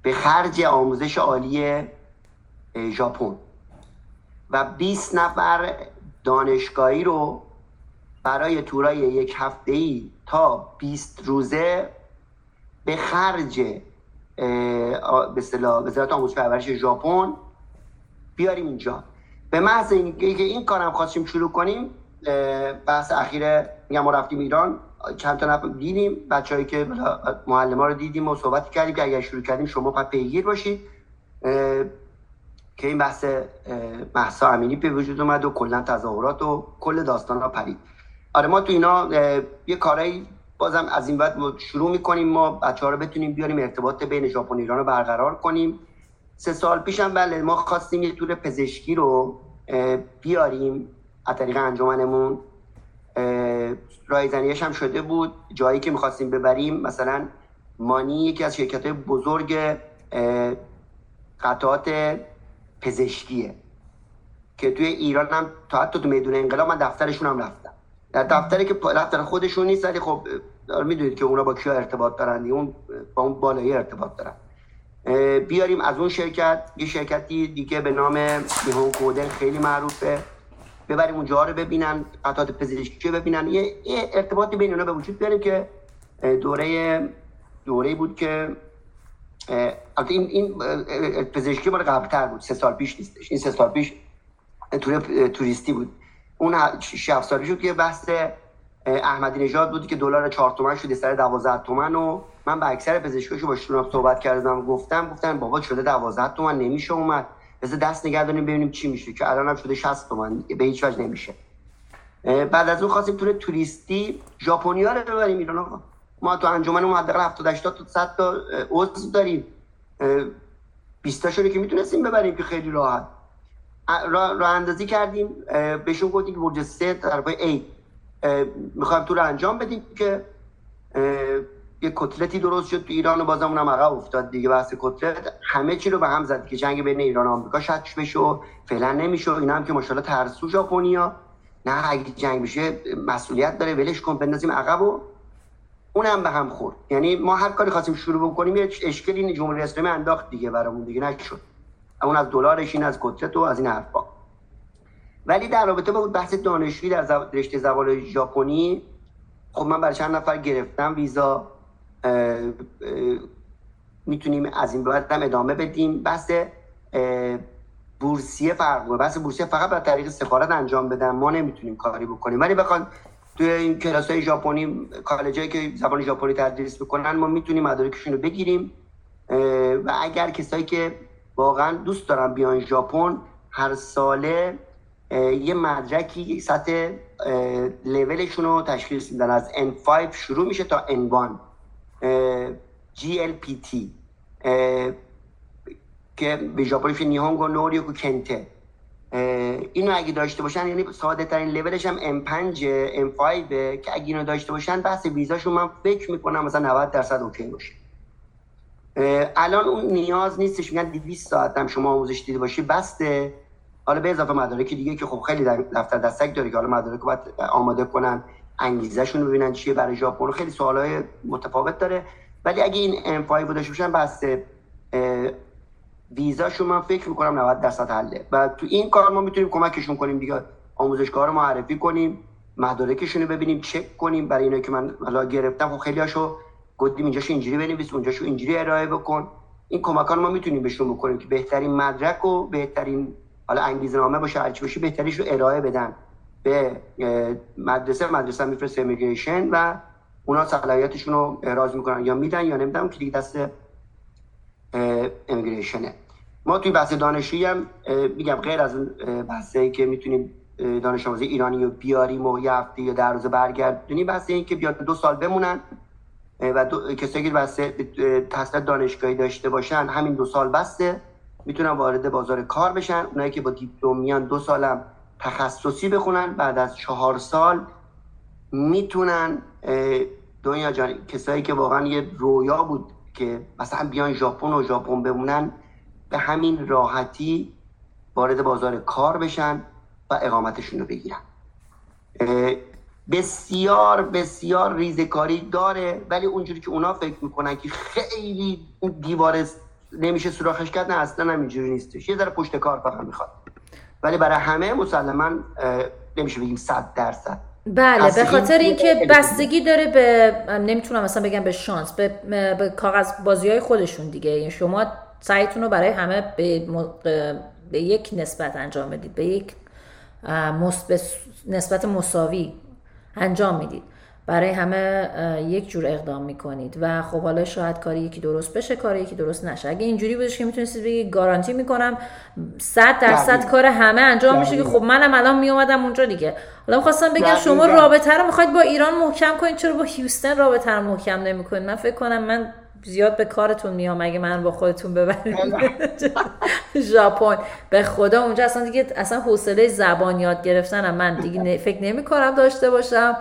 به خرج آموزش عالی ژاپن و 20 نفر دانشگاهی رو برای تورای یک هفته ای تا 20 روزه به خرج به اصطلاح وزارت آموزش پرورش ژاپن بیاریم اینجا. به محض اینکه این کارم خواستیم شروع کنیم بحث اخیر میگم ما رفتیم ایران چند تا نفر دیدیم بچه‌ای که معلم ها رو دیدیم و صحبت کردیم که اگر شروع کردیم شما پس پیگیر باشید. که این بحث محسا امینی به وجود اومد و کلا تظاهرات و کل داستان ها پرید. آره ما تو اینا یه کارایی بازم از این بعد شروع می‌کنیم. ما بچه ها رو بتونیم بیاریم ارتباط بین ژاپن و ایران رو برقرار کنیم. سه سال پیشم بله ما خواستیم یه تور پزشکی رو بیاریم از طریق انجمنمون. رایزنیش هم شده بود. جایی که می‌خواستیم ببریم مثلا مانی یکی از شرکت بزرگ قطعات پزشکیه که توی ایران هم تا حتی تو میدون انقلاب من دفترشون هم رفتم. در دفتری که دفتر خودشون نیست ولی خب می‌دونید که اونا با کیا ارتباط دارن اون با اون بالایی ارتباط دارن. بیاریم از اون شرکت یه شرکتی دیگه به نام نیهون کودن خیلی معروفه. ببریم اونجا رو ببینن قطعات پزشکی ببینن. یه, ارتباطی بین اونا به وجود بیاریم که دوره دوره بود که این این پزشکی مال قبلتر بود. سه سال پیش نیستش. این سه سال پیش تور توریستی بود. اون 6 سالی شد که بحث احمدی نژاد بود که دلار 4 تومن شده سر 12 تومن و من به اکثر پزشکایی که باشون صحبت کردم گفتم گفتن بابا شده 12 تومن نمیشه اومد. بذار دست نگه داریم ببینیم چی میشه که الان هم شده 60 تومن. به هیچ وجه نمیشه. بعد از اون خواستیم تور توریستی ژاپنیا رو ببریم ایران آقا. ما تو انجمن اون حداقل 70 80 تا 100 تا عضو داریم. 20 تاشو که می‌تونستیم ببریم که خیلی راحت. راه را اندازی کردیم. بهشون گفتیم که برج سه طرفای ای می‌خوایم تو رو انجام بدیم که یه کتلتی درست شد تو ایران و بازم اونم عقب افتاد دیگه بحث کتلت. همه چی رو به هم زد که جنگ بین ایران و آمریکا شکش بشه و فعلا نمیشه اینا هم که ماشاءالله ترسو ژاپنیا نه اگه جنگ بشه مسئولیت داره ولش کن بندازیم عقب و اونم به هم خورد. یعنی ما هر کاری خواستیم شروع بکنیم یه اشکلی جمهوری اسلامی انداخت دیگه برامون دیگه نشد. اون از دلارش این از کتلت و از این حرفا. ولی در رابطه با بحث دانشجویی در رشته زبان ژاپنی خب من برای چند نفر گرفتم ویزا. می‌تونیم از این بعد هم ادامه بدیم. بحث بورسیه فرق بحث بورسیه فقط به طریق سفارت انجام بدن. ما نمی‌تونیم کاری بکنیم. ولی بخوان توی این کلاس های ژاپنی کالجایی که زبان ژاپنی تدریس می‌کنن ما می‌تونیم مدارکشون رو بگیریم. و اگر کسایی که واقعا دوست دارن بیان ژاپن هر ساله یه مدرکی سطح لولشون رو تشخیص میدن. از N5 شروع میشه تا N1 GLPT که به ژاپنی نیهونگو نوریوکو کنته. اینو اگه داشته باشن یعنی ساده ترین لولش هم M5 M5 که اگه اینو داشته باشن بحث ویزاشون من فکر می‌کنم مثلا 90 درصد اوکی باشه. الان اون نیاز نیستش میگن 200 ساعت هم شما آموزش دیده باشی بسته. حالا به اضافه مدارک دیگه که خب خیلی دفتر دستک داره که حالا مدارک باید آماده کنن. انگیزشون رو ببینن چیه برای ژاپن. خیلی سوالای متفاوت داره. ولی اگه این M5 رو داشته باشن بسته ویزاشون من فکر می‌کنم 90 درصد حله. و تو این کار ما می‌تونیم کمکشون کنیم دیگه. آموزشگاه رو معرفی کنیم مدارکشون رو ببینیم چک کنیم. برای اینا که من حالا گرفتم خب خیلی هاشو گفتیم اینجاشو اینجوری بنویس اونجاشو اینجوری ارائه بکن. این کمکان ما می‌تونیم بهشون بکنیم که بهترین مدرک و بهترین حالا انگیزه نامه باشه هرچی باشه بهتریش رو ارائه بدن. به مدرسه مدرسه میفرسته امیگریشن و اونا صلاحیتشون رو احراز می‌کنن یا میدن یا نمیدن که دیگه دست امیگریشنه ما توی بحث دانشجویی هم میگم غیر از بحثی که می‌تونیم دانش آموزی ایرانی رو بیاریم و یه هفته یا در روز برگردونیم بحث این که بیاد دو سال بمونن و. کسایی که بحث تحصیلات دانشگاهی داشته باشن همین دو سال بسته می‌تونن وارد بازار کار بشن اونایی که با دیپلم میان دو سالم تخصصی بخونن بعد از چهار سال می‌تونن دنیا جان کسایی که واقعا یه رویا بود که مثلا بیان ژاپن و ژاپن بمونن به همین راحتی وارد بازار کار بشن و اقامتشون رو بگیرن. بسیار بسیار ریزکاری داره ولی اونجوری که اونا فکر می‌کنن که خیلی دیوار نمیشه سوراخش کرد نه اصلا اینجوری نیستش. یه ذره پشت کار فقط می‌خواد. ولی برای همه مسلما نمیشه بگیم صد درصد. بله به خاطر اینکه بستگی داره به نمی‌تونم مثلا بگم به شانس به, به کاغذ بازی های خودشون دیگه. یعنی شما سعیتون رو برای همه به, به یک نسبت انجام بدید به یک نسبت مساوی انجام می‌دید. برای همه یک جور اقدام می‌کنید. و خب حالا شاید کاری یکی درست بشه کاری یکی درست نشه. اگه اینجوری بودش که می‌تونستید بگید گارانتی می‌کنم 100 درصد کار همه انجام میشه که خب منم الان میومدم اونجا دیگه. حالا می‌خواستم بگم شما رابطه رو می‌خواید با ایران محکم کنید. چرا با هیوستن رابطه رو محکم نمی‌کنید؟ من فکر کنم من زیاد به کارتون میام اگه من با خودتون ببرید. ژاپن. به خدا اونجا اصلا دیگه اصلا حوصله زبان یاد گرفتنم من دیگه فکر نمی کنم داشته باشم.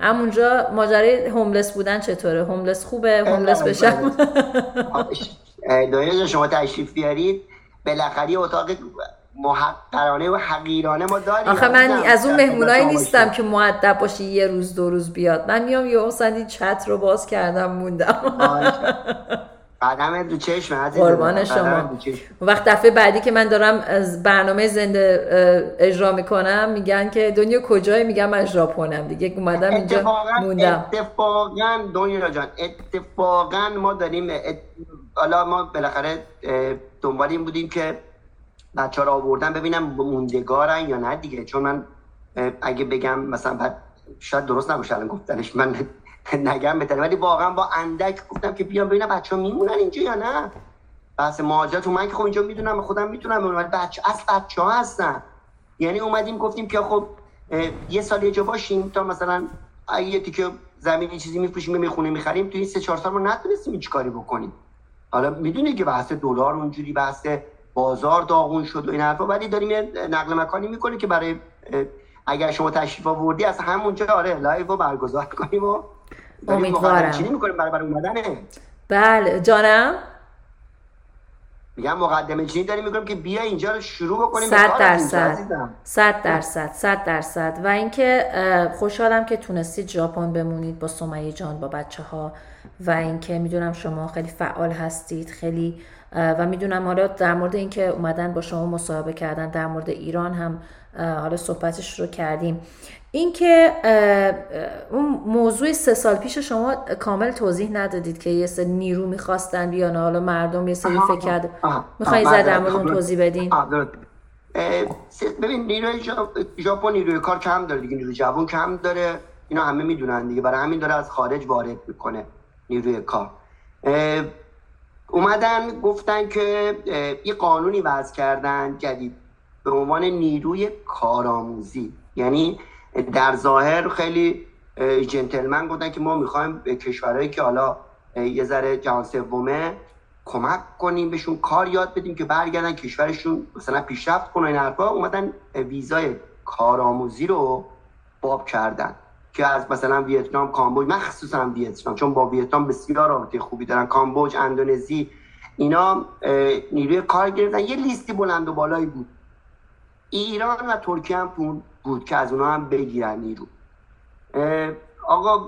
همونجا ماجرای هوملس بودن چطوره؟ هوملس خوبه؟ هوملس بشم؟ دنیا شما تشریف بیارید. بالاخره اتاق محقرانه و حقیرانه ما داریم. آخه من از اون مهمونایی نیستم که معدب باشی یه روز دو روز بیاد. من میام یه اون چت رو باز کردم موندم. قدم دو چشم قربان شما. وقت دفعه بعدی که من دارم از برنامه زنده اجرا می‌کنم میگن که دنیا کجای میگم من ژاپنم دیگه. اومدم اینجا موندم. اتفاقا دنیا جان اتفاقا ما داریم حالا ما بالاخره دنبال این بودیم که بچه ها آوردن ببینم موندگارن یا نه دیگه. چون من اگه بگم مثلا بعد شاید درست نباشه الان گفتنش. من نگم بهتره ولی واقعا با اندک گفتم که بیام ببینم بچه ها میمونن اینجا یا نه. بحث مهاجرت من که خب اینجا می‌دونم خودم می‌تونم ولی بچه اصل بچه ها هستن. یعنی اومدیم گفتیم که خب یه سال یه جا باشیم تا مثلا اگه تیکه زمینی چیزی میفروشیم می‌خونه می‌خریم. تو این سه چهار سال ما نتونستیم هیچ کاری بکنیم. حالا می‌دونی که بحث دلار اونجوری بحث بازار داغون شد و این حرفا ولی داریم نقل مکانی می‌کنیم که برای اگر شما تشریف آوردی از همونجا آره لایو برگزار کنیم و امیدوارم. چی می‌کنیم برای برای اومدنه؟ بله جانم؟ میگم مقدمه چینی داریم می‌کنیم که بیا اینجا رو شروع بکنیم صد درصد. صد درصد صد درصد. و اینکه خوشحالم که تونستید ژاپن بمونید با سمیه جان با بچه ها و اینکه می‌دونم شما خیلی فعال هستید خیلی و می‌دونم حالا در مورد اینکه اومدن با شما مصاحبه کردن در مورد ایران هم حالا صحبتش رو کردیم. اینکه اون موضوع سه سال پیش شما کامل توضیح ندادید که یه سری نیرو می‌خواستن بیان حالا مردم یه سری فکر کرد. میخوایی زد در مورد اون توضیح بدین؟ ببین نیروی ژاپن نیروی کار کم داره دیگه نیروی جوان کم داره. اینا همه می‌دونن دیگه برای همین داره از خارج وارد می‌کنه نیروی کار. اومدن گفتن که یه قانونی وضع کردن جدید. به عنوان نیروی کارآموزی. یعنی در ظاهر خیلی جنتلمن گفتن که ما می‌خوایم به کشورهایی که حالا یه ذره جهان سومه کمک کنیم بهشون کار یاد بدیم که برگردن کشورشون مثلا پیشرفت کنن این حرفا. اومدن ویزای کارآموزی رو باب کردن که از مثلا ویتنام کامبوج مخصوصا ویتنام چون با ویتنام بسیار رابطه خوبی دارن. کامبوج اندونزی اینا نیروی کار گرفتن. یه لیستی بلند و بالایی بود. ایران و ترکیه هم بود که از اونها هم بگیرن نیرو. آقا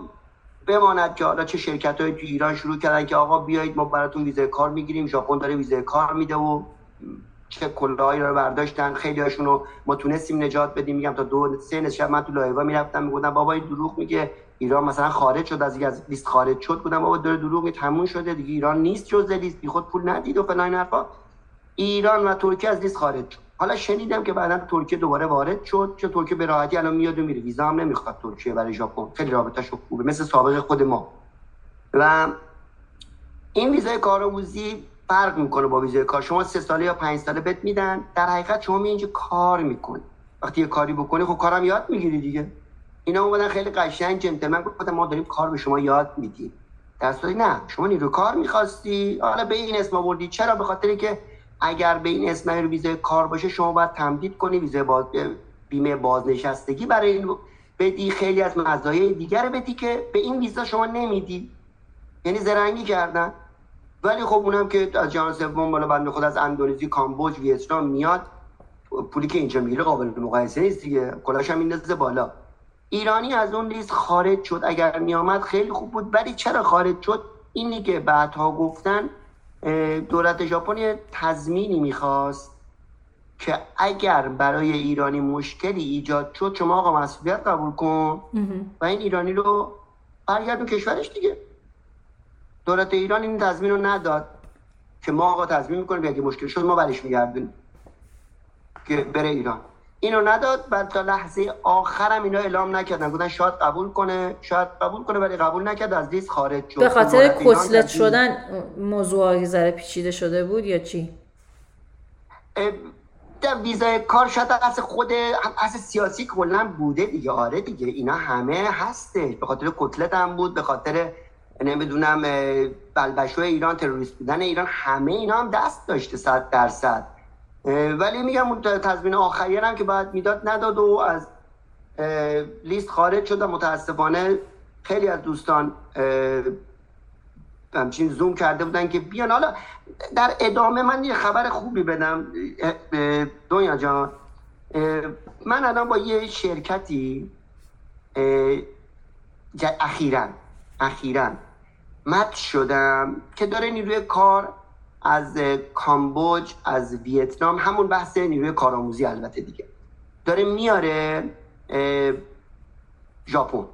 بماند که حالا چه شرکت های تو ایران شروع کردن که آقا بیایید ما براتون ویزای کار می‌گیریم ژاپن داره ویزای کار میده و چه کلاهایی رو برداشتن. خیلی هاشون رو ما تونستیم نجات بدیم. میگم تا دو سه نشب من تو لایوا می‌رفتم می‌گفتم بابا این دروغ میگه. ایران مثلا خارج شد از از لیست خارج شد. بودم بابا داره دروغ تموم شده دیگه. ایران نیست جز لیست. بی خود پول ندید و فلان حرفا. ایران و ترکیه از لیست خارج شد. حالا شنیدم که بعدا ترکیه دوباره وارد شد چه ترکیه به راحتی الان میاد و میره. ویزا هم نمی‌خواد ترکیه برای ژاپن. خیلی رابطه‌اش خوبه مثل سابق خود ما. و این ویزای کارآموزی فرق می‌کنه با ویزای کار. شما سه ساله یا پنج ساله بهت میدن در حقیقت شما می اینجا کار می‌کنی. وقتی یه کاری بکنی خب کارم یاد می‌گیری دیگه. اینا اومدن خیلی قشنگ جنتلمن گفتن ما داریم کار به شما یاد میدیم. در صورتی نه شما نیرو کار می‌خواستی. حالا به این اسم آوردی. چرا؟ به خاطر که اگر به این رو ویزای کار باشه شما باید تمدید کنی ویزای باز... بیمه بازنشستگی برای این بدی. خیلی از مزایای دیگر بدی که به این ویزا شما نمیدی. یعنی زرنگی کردن. ولی خب اونم که از جهان سوم بالا بنده خود از اندونزی کامبوج ویتنام میاد. پولی که اینجا می‌گیره قابل مقایسه نیست دیگه. کلاش هم میندازه بالا. ایرانی از اون لیست خارج شد. اگر میامد خیلی خوب بود. ولی چرا خارج شد؟ اینی که بعدها گفتن دولت ژاپن یه تضمینی می‌خواست که اگر برای ایرانی مشکلی ایجاد شد شما آقا مسئولیت قبول کن و این ایرانی رو برگردون کشورش دیگه. دولت ایران این تضمین رو نداد که ما آقا تضمین می‌کنیم اگه مشکل شد ما برش میگردیم که بره ایران. اینو نداد بعد تا لحظه آخرم اینا اعلام نکردن. گفتن شاید قبول کنه شاید قبول کنه ولی قبول نکرد از لیست خارج شد. به خاطر کتلت شدن موضوع ذره پیچیده شده بود یا چی؟ در ویزای کار شاید از خود از سیاسی کلا بوده دیگه. آره دیگه اینا همه هسته به خاطر کتلت هم بود به خاطر نمی‌دونم بلبشو ایران تروریست بودن ایران همه اینا هم دست داشته صد درصد. ولی میگم اون تضمین آخری هم که باید می‌داد نداد و از لیست خارج شد و متاسفانه خیلی از دوستان همچین زوم کرده بودن که بیان. حالا در ادامه من یه خبر خوبی بدم. دنیا جان. من الان با یه شرکتی اخیرا اخیرا مت شدم که داره نیروی کار از کامبوج از ویتنام همون بحث نیروی کارآموزی البته دیگه. داره میاره ژاپن.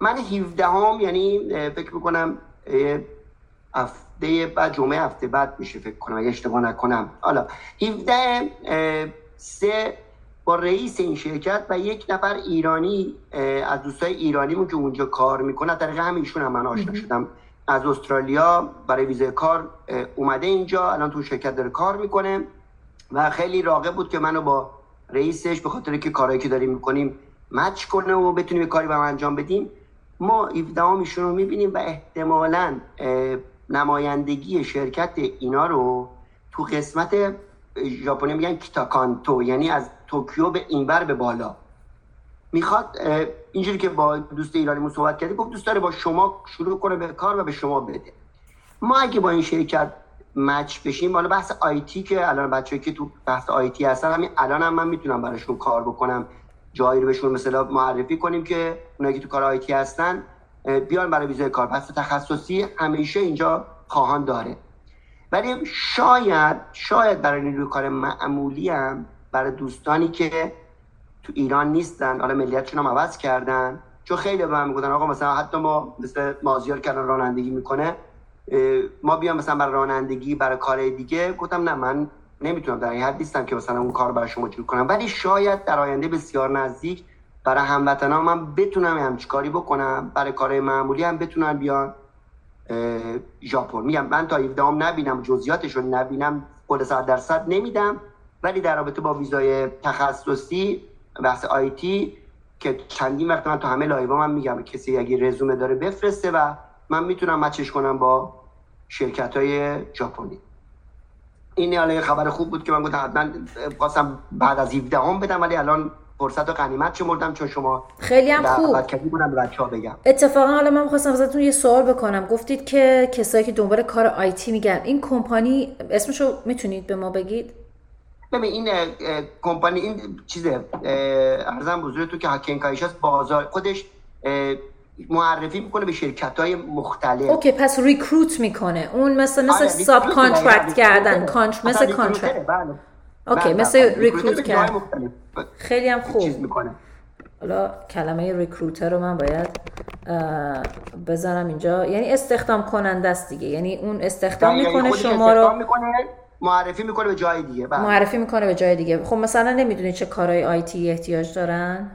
من 17 هم یعنی فکر می‌کنم هفته بعد جمعه هفته بعد میشه فکر کنم اگه اشتباه نکنم. حالا 17 سه با رئیس این شرکت و یک نفر ایرانی از دوستای ایرانیمون که اونجا کار می‌کنه طریق همیشون هم من آشنا شدم. از استرالیا برای ویزای کار اومده اینجا الان تو شرکت داره کار می‌کنه و خیلی راغب بود که منو با رئیسش به خاطر که کارهایی که داریم می‌کنیم match کنه و بتونیم کاری به انجام بدیم ما 17 ایشون رو می‌بینیم و احتمالا نمایندگی شرکت اینا رو تو قسمت ژاپنی میگن کیتاکانتو یعنی از توکیو به اینور به بالا. می‌خواد اینجوری که با دوست ایرانیمون صحبت کردیم گفت دوست داره با شما شروع کنه به کار و به شما بده. ما اگه با این شرکت مچ بشیم حالا بحث آیتی که الان بچه‌ای که تو بحث آیتی هستن همین الان هم من می‌تونم براشون کار بکنم جایی رو بهشون مثلا معرفی کنیم که اونایی که تو کار آیتی هستن بیان برای ویزای کار. پس تخصصی همیشه اینجا خواهان داره. ولی شاید شاید برای نیروی کار معمولی هم برای دوستانی که تو ایران نیستن. حالا ملیتشون هم عوض کردن. چون خیلی به من می‌گفتن آقا مثلا حتی ما مثل مازیار که رانندگی می‌کنه ما بیام مثلا برای رانندگی برای کار دیگه. گفتم نه من نمی‌تونم در این حد نیستم که مثلا اون کار برای شما جور کنم. ولی شاید در آینده بسیار نزدیک برای هموطنان من بتونم همچی کاری بکنم. برای کارهای معمولی هم بتونن بیان. ژاپن. میگم من تا 17 نبینم جزئیاتش رو نبینم قول 100 درصد نمیدم. ولی در رابطه با ویزای تخصصی بحث IT که چندین وقت من تو همه لایو من میگم کسی اگه رزومه داره بفرسته و من می‌تونم match ش کنم با شرکت های ژاپنی. این حالا خبر خوب بود که من گفتم حتما خواستم بعد از 17 هم بدم ولی الان فرصت و غنیمت شمردم چون شما خیلی هم خوب. بچه بگم. اتفاقا حالا من خواستم ازتون یه سوال بکنم. گفتید که کسایی که دنبال کار IT میگن این کمپانی اسمشو می‌تونید به ما بگید؟ ببین این کمپانی این چیزه ارزم بزرگ تو که هاکن بازار خودش معرفی می‌کنه به شرکت های مختلف. اوکی پس ریکروت می‌کنه. اون مثل مثل ساب کانترکت کردن. کانتر مثل کانترکت. اوکی بله، مثل بله. ریکروت کردن خیلی هم خوب. می‌کنه. حالا کلمه ریکروتر رو من باید بزنم اینجا. یعنی استخدام کننده است دیگه. یعنی اون استخدام یعنی می‌کنه شما رو معرفی می‌کنه به جای دیگه بله. معرفی می‌کنه به جای دیگه. خب مثلا نمی‌دونید چه کارهای آیتی احتیاج دارن؟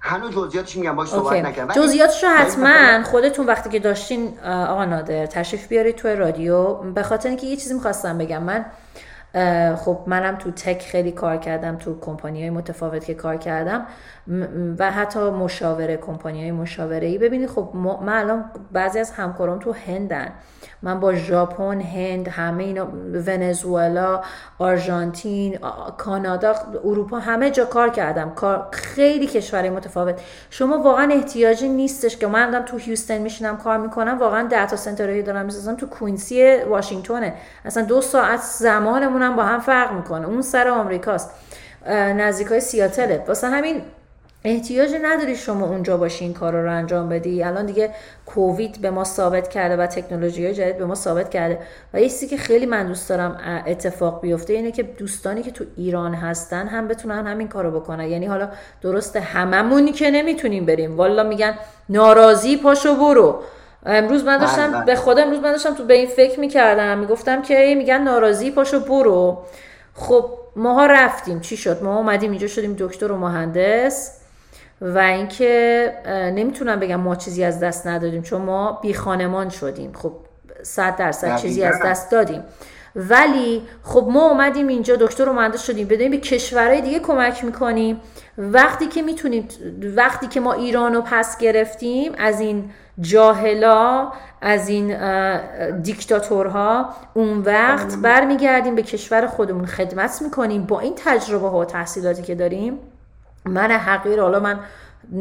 هنوز جزئیاتش میگم باش صحبت نکردم جزئیاتش رو حتما خودتون وقتی که داشتین آقا نادر تشریف بیارید توی رادیو. به خاطر اینکه یه چیزی می‌خواستم بگم. من خب منم تو تک خیلی کار کردم تو کمپانی های متفاوت که کار کردم. و حتی مشاوره کمپانی های مشاوره ای ببینید خب من الان بعضی از همکاران تو هندن. من با ژاپن هند همه اینا ونزوئلا آرژانتین کانادا اروپا همه جا کار کردم. کار خیلی کشورهای متفاوت. شما واقعا احتیاجی نیستش که من تو هیوستن میشینم کار می‌کنم واقعا data center هایی دارم می‌سازم تو کوینسی واشنگتونه اصلا دو ساعت زمانمون با هم فرق می‌کنه. اون سر آمریکاست. نزدیک های سیاتله. واسه همین احتیاجی نداری شما اونجا باشی این کار رو انجام بدی. الان دیگه کووید به ما ثابت کرده و تکنولوژی های جدید به ما ثابت کرده. و یه چیزی که خیلی من دوست دارم اتفاق بیفته اینه که دوستانی که تو ایران هستن هم بتونن همین کارو بکنن. یعنی حالا درسته هممونی که نمی‌تونیم بریم. والا میگن ناراضی پاشو برو. امروز من داشتم بله، بله. به خدا امروز من داشتم تو به این فکر می‌کردم. می‌گفتم که میگن ناراضی پاشو برو. خب ماها رفتیم. چی شد؟ ما اومدیم اینجا شدیم دکتر و مهندس. و اینکه نمی‌تونم بگم ما چیزی از دست ندادیم چون ما بی خانمان شدیم. خب صد درصد چیزی از دست دادیم. ولی خب ما اومدیم اینجا دکتر و مهندس شدیم بدونیم به کشورهای دیگه کمک می‌کنیم. وقتی که می‌تونیم وقتی که ما ایران رو پس گرفتیم از این جاهلا از این دیکتاتورها اون وقت برمیگردیم به کشور خودمون خدمت می‌کنیم با این تجربه ها و تحصیلاتی که داریم. من حقیر حالا من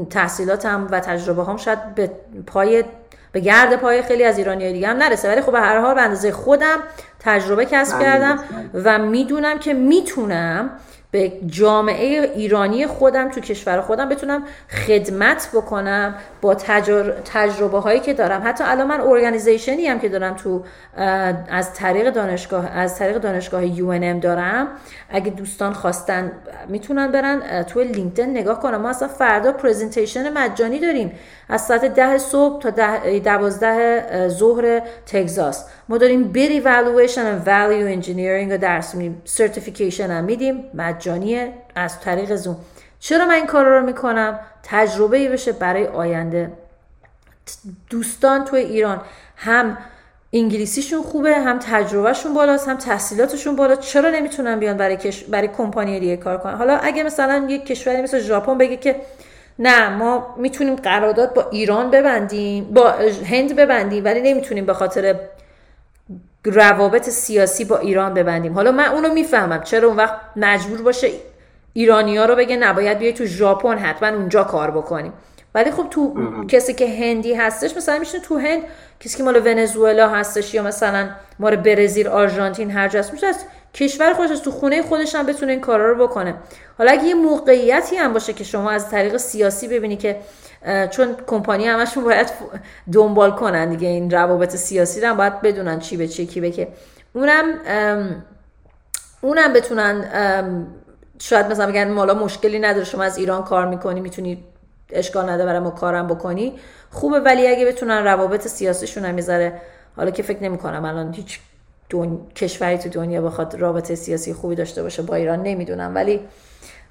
تحصیلاتم و تجربه هم شاید به پای به گرد پای خیلی از ایرانی دیگه هم نرسه. ولی خب به هر حال به اندازه خودم تجربه کسب کردم و می‌دونم که می‌تونم به جامعه ایرانی خودم تو کشور خودم بتونم خدمت بکنم با تجربه هایی که دارم. حتی الان من organization ی هم که دارم تو از طریق دانشگاه از طریق دانشگاه یو دارم. اگه دوستان خواستن می‌تونن برن تو لینکدین نگاه کنم ما اصلا فردا presentation مجانی داریم. از ساعت ده صبح تا ده دوازده ظهر تگزاس. ما داریم bid evaluation و value engineering رو درس میدیم certification هم میدیم. مجانیه. از طریق زوم چرا من این کار رو می‌کنم؟ تجربه ای بشه برای آینده. دوستان تو ایران هم انگلیسیشون خوبه هم تجربهشون بالاست هم تحصیلاتشون بالا چرا نمی‌تونن بیان برای کش... برای کمپانی دیگه کار کنن؟ حالا اگه مثلا یک کشوری مثل ژاپن بگه که نه ما می‌تونیم قرارداد با ایران ببندیم با هند ببندیم ولی نمی‌تونیم به خاطر روابط سیاسی با ایران ببندیم. حالا من اونو می‌فهمم. چرا اون وقت مجبور باشه ایرانیا رو بگه نباید بیای تو ژاپن حتما اونجا کار بکنیم ولی خب تو کسی که هندی هستش مثلا میشه تو هند کسی که مال ونزوئلا هستش یا مثلا مال برزیل آرژانتین هر جاست میشه کشور خودش تو خونه خودش هم بتونه این کارا رو بکنه. حالا اگه یه موقعیتی هم باشه که شما از طریق سیاسی ببینی که چون کمپانی همشون باید دنبال کنن دیگه این روابط سیاسی رو هم باید بدونن چی به چی کی به که. اونم اونم بتونن شاید مثلا بگن مالا مشکلی نداره شما از ایران کار می‌کنی می‌تونی اشکال نداره برای ما کارم بکنی. خوبه ولی اگه بتونن روابط سیاسیشون هم می‌ذاره حالا که فکر نمی‌کنم الان هیچ دون... کشوری تو دنیا بخواد رابطه سیاسی خوبی داشته باشه با ایران نمی‌دونم. ولی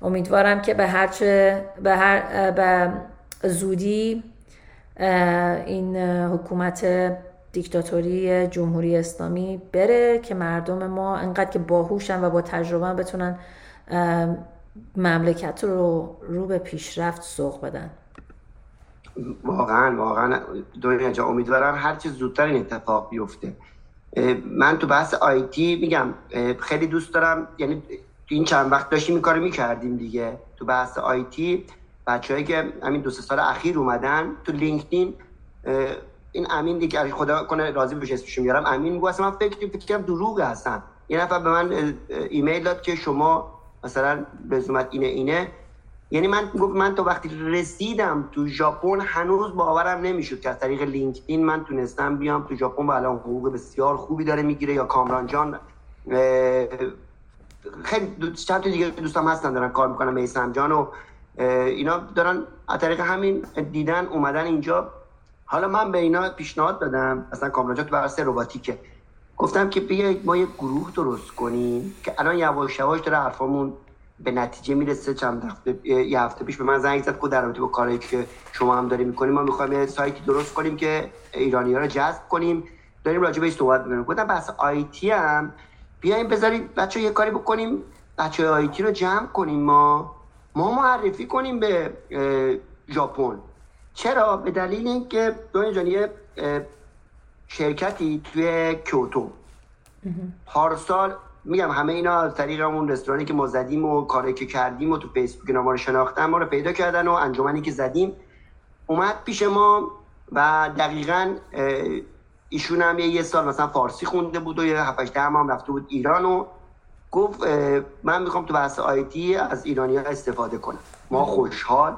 امیدوارم که به هر چه به هر به زودی این حکومت دیکتاتوری جمهوری اسلامی بره که مردم ما انقدر که باهوشن و با تجربه بتونن مملکت رو رو به پیشرفت سوق بدن. واقعا واقعا. دنیا جا امیدوارم چه زودتر این اتفاق بیفته. من تو بحث آیتی میگم خیلی دوست دارم. یعنی این چند وقت داشتیم این کارو می‌کردیم دیگه. تو بحث آیتی بچه‌ای که همین دو سه سال اخیر اومدن تو لینکدین این امین دیگه خدا کنه راضی بشه اسمش میارم امین میگه من فکر فکر دروغ هستن. یه نفر به من ایمیل داد که شما مثلا به زومت اینه اینه. یعنی من گفت من تا وقتی رسیدم تو ژاپن هنوز باورم نمی‌شد که از طریق لینکدین من تونستم بیام تو ژاپن. و الان حقوق بسیار خوبی داره می‌گیره یا کامران جان خیلی چند تا دیگه دوستم هستن دارن کار می‌کنن میسم جان و اینا دارن از طریق همین دیدن اومدن اینجا. حالا من به اینا پیشنهاد دادم مثلا کامران جان تو بحث رباتیکه. گفتم که بیایید ما یه گروه درست کنیم که الان یواش یواش داره حرفامون به نتیجه می‌رسه چند هفته یه هفته پیش به من زنگ زد که در رابطه با کاری که شما هم داریم می‌کنیم ما می‌خوایم یه سایتی درست کنیم که ایرانی ها رو جذب کنیم. داریم راجع بهش صحبت می‌کنیم. گفتم بحث آیتی هم. بیایم بذارید بچه یه کاری بکنیم. بچه آیتی رو جمع کنیم ما. ما معرفی کنیم به ژاپن. چرا؟ به دلیل اینکه دنیا جان یه شرکتی توی کیوتو. پارسال میگم همه اینا از طریق اون رستورانی که ما زدیم و کاری که کردیم و تو فیسبوک ما رو شناختن ما رو پیدا کردن و انجمنی که زدیم اومد پیش ما و دقیقا ایشون هم یه سال مثلا فارسی خونده بود و یه هفتش هم رفته بود ایران و گفت من می‌خوام تو بحث آیتی از ایرانی ها استفاده کنم. ما خوشحال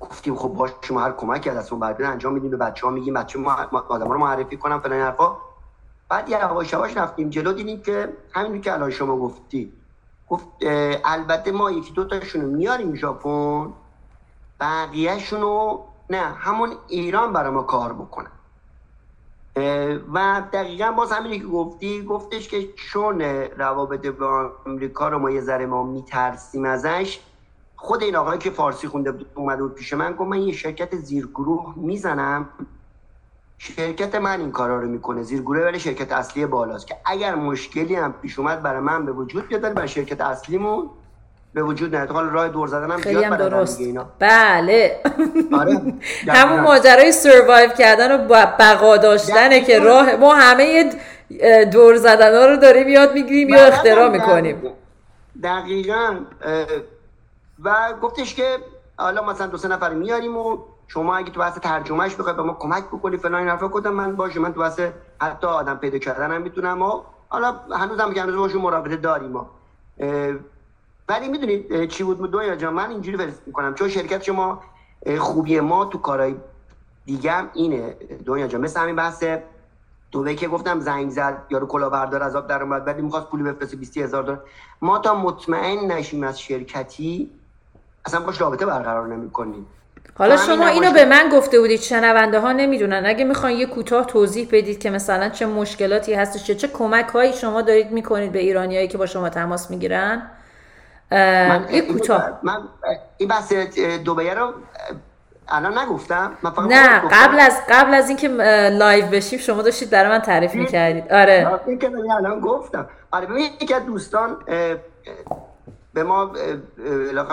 گفتیم خب باش شما هر کمک از اون بعد انجام میدیم به بچه ها میگیم بچه ما رو معرفی کنم فلان حرفا. بعد یواش یواش رفتیم جلو دیدیم که همین که الان شما گفتی گفت البته ما یکی دو تاشونو میاریم ژاپن بقیهشونو نه همون ایران برای ما کار بکنن. و دقیقا باز همینی که گفتی گفتش که چون روابط با امریکا رو ما یه ذره ما میترسیم ازش خود این آقایی که فارسی خونده بود اومده بود پیش من گفت من یه شرکت زیرگروه می‌زنم شرکت من این کارا رو می‌کنه. زیرگروه ولی شرکت اصلی بالاست که اگر مشکلی هم پیش اومد برای من به وجود بیاد برای شرکت اصلیمون به وجود نیاد. حالا راه دور زدن هم خیلی هم درست. بله. آره. همون ماجرای سروایو کردن و بقا داشتنه که راه ما همه دور زدن ها رو داریم یاد می‌گیریم یا اختراع می‌کنیم. دقیقا و گفتش که حالا مثلا دو سه نفر میاریم و شما اگه تو بحث ترجمهش بخوای به ما کمک بکنی فلان حرفا گفتم من باشه من تو بحث حتی آدم پیدا کردن هم می‌تونم و حالا هنوزم که هنوز باشون مرابطه داریم ما. ولی می‌دونید چی بود؟ دنیا جان من اینجوری فرست می‌کنم. چون شرکت شما خوبی ما تو کارهای دیگه هم اینه. دنیا جان مثل همین بحث دوبه که گفتم زنگ زد یارو کلاهبردار از آب در اومد ولی می‌خواست پولی بفرسته 20 هزار دلار. ما تا مطمئن نشیم از شرکتی اصلا باش رابطه برقرار نمی‌کنیم. حالا شما اینو به من گفته بودید شنونده ها نمی‌دونن. اگه می‌خوان یه کوتاه توضیح بدید که مثلا چه مشکلاتی هستش چه, چه کمک هایی شما دارید می‌کنید به ایرانیایی که با شما تماس می‌گیرن؟ من یه کوتاه. من این بحث دبی رو الان نگفتم. من فقط نه قبل از قبل از اینکه لایو بشیم شما داشتید برای من تعریف می‌کردید. آره. این که الان گفتم. آره ببین یکی از دوستان به ما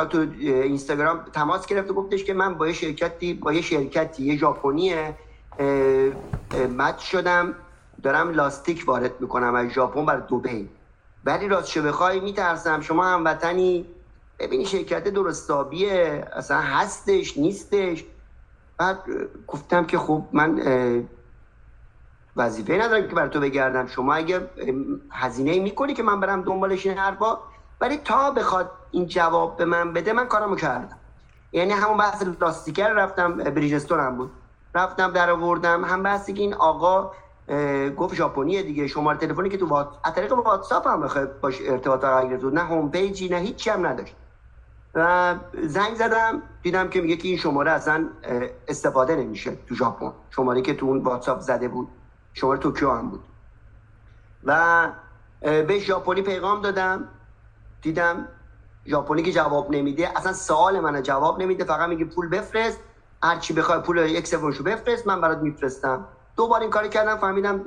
تو اینستاگرام تماس گرفت و گفتش که من با یه شرکتی با یه شرکتی یه ژاپنی match شدم دارم لاستیک وارد می‌کنم از ژاپن برای دبی ولی راستش بخوای میترسم شما هموطنی ببینی شرکت درستابیه اصلا هستش نیستش. بعد گفتم که خب من وظیفه ندارم که بر تو بگردم. شما اگه هزینه می‌کنی که من برم دنبالش این حرفا ولی تا بخواد این جواب به من بده من کارمو کردم. یعنی همون بحث لاستیکر رفتم بریجستون هم بود. رفتم در آوردم هم بحثی که این آقا گفت ژاپنی دیگه شماره تلفنی که تو وات... از طریق واتساپ هم بخواد باش ارتباط برقرار بود نه homepage ی نه هیچی هم نداشت. و زنگ زدم دیدم که میگه که این شماره اصلا استفاده نمیشه تو ژاپن. شماره که تو اون واتساپ زده بود شماره توکیو هم بود. و به ژاپنی پیغام دادم. دیدم ژاپنی که جواب نمیده اصلا سوال من جواب نمیده فقط میگه پول بفرست هر چی بخوای پول یک سومشو بفرست من برات میفرستم. دو بار این کاری کردم فهمیدم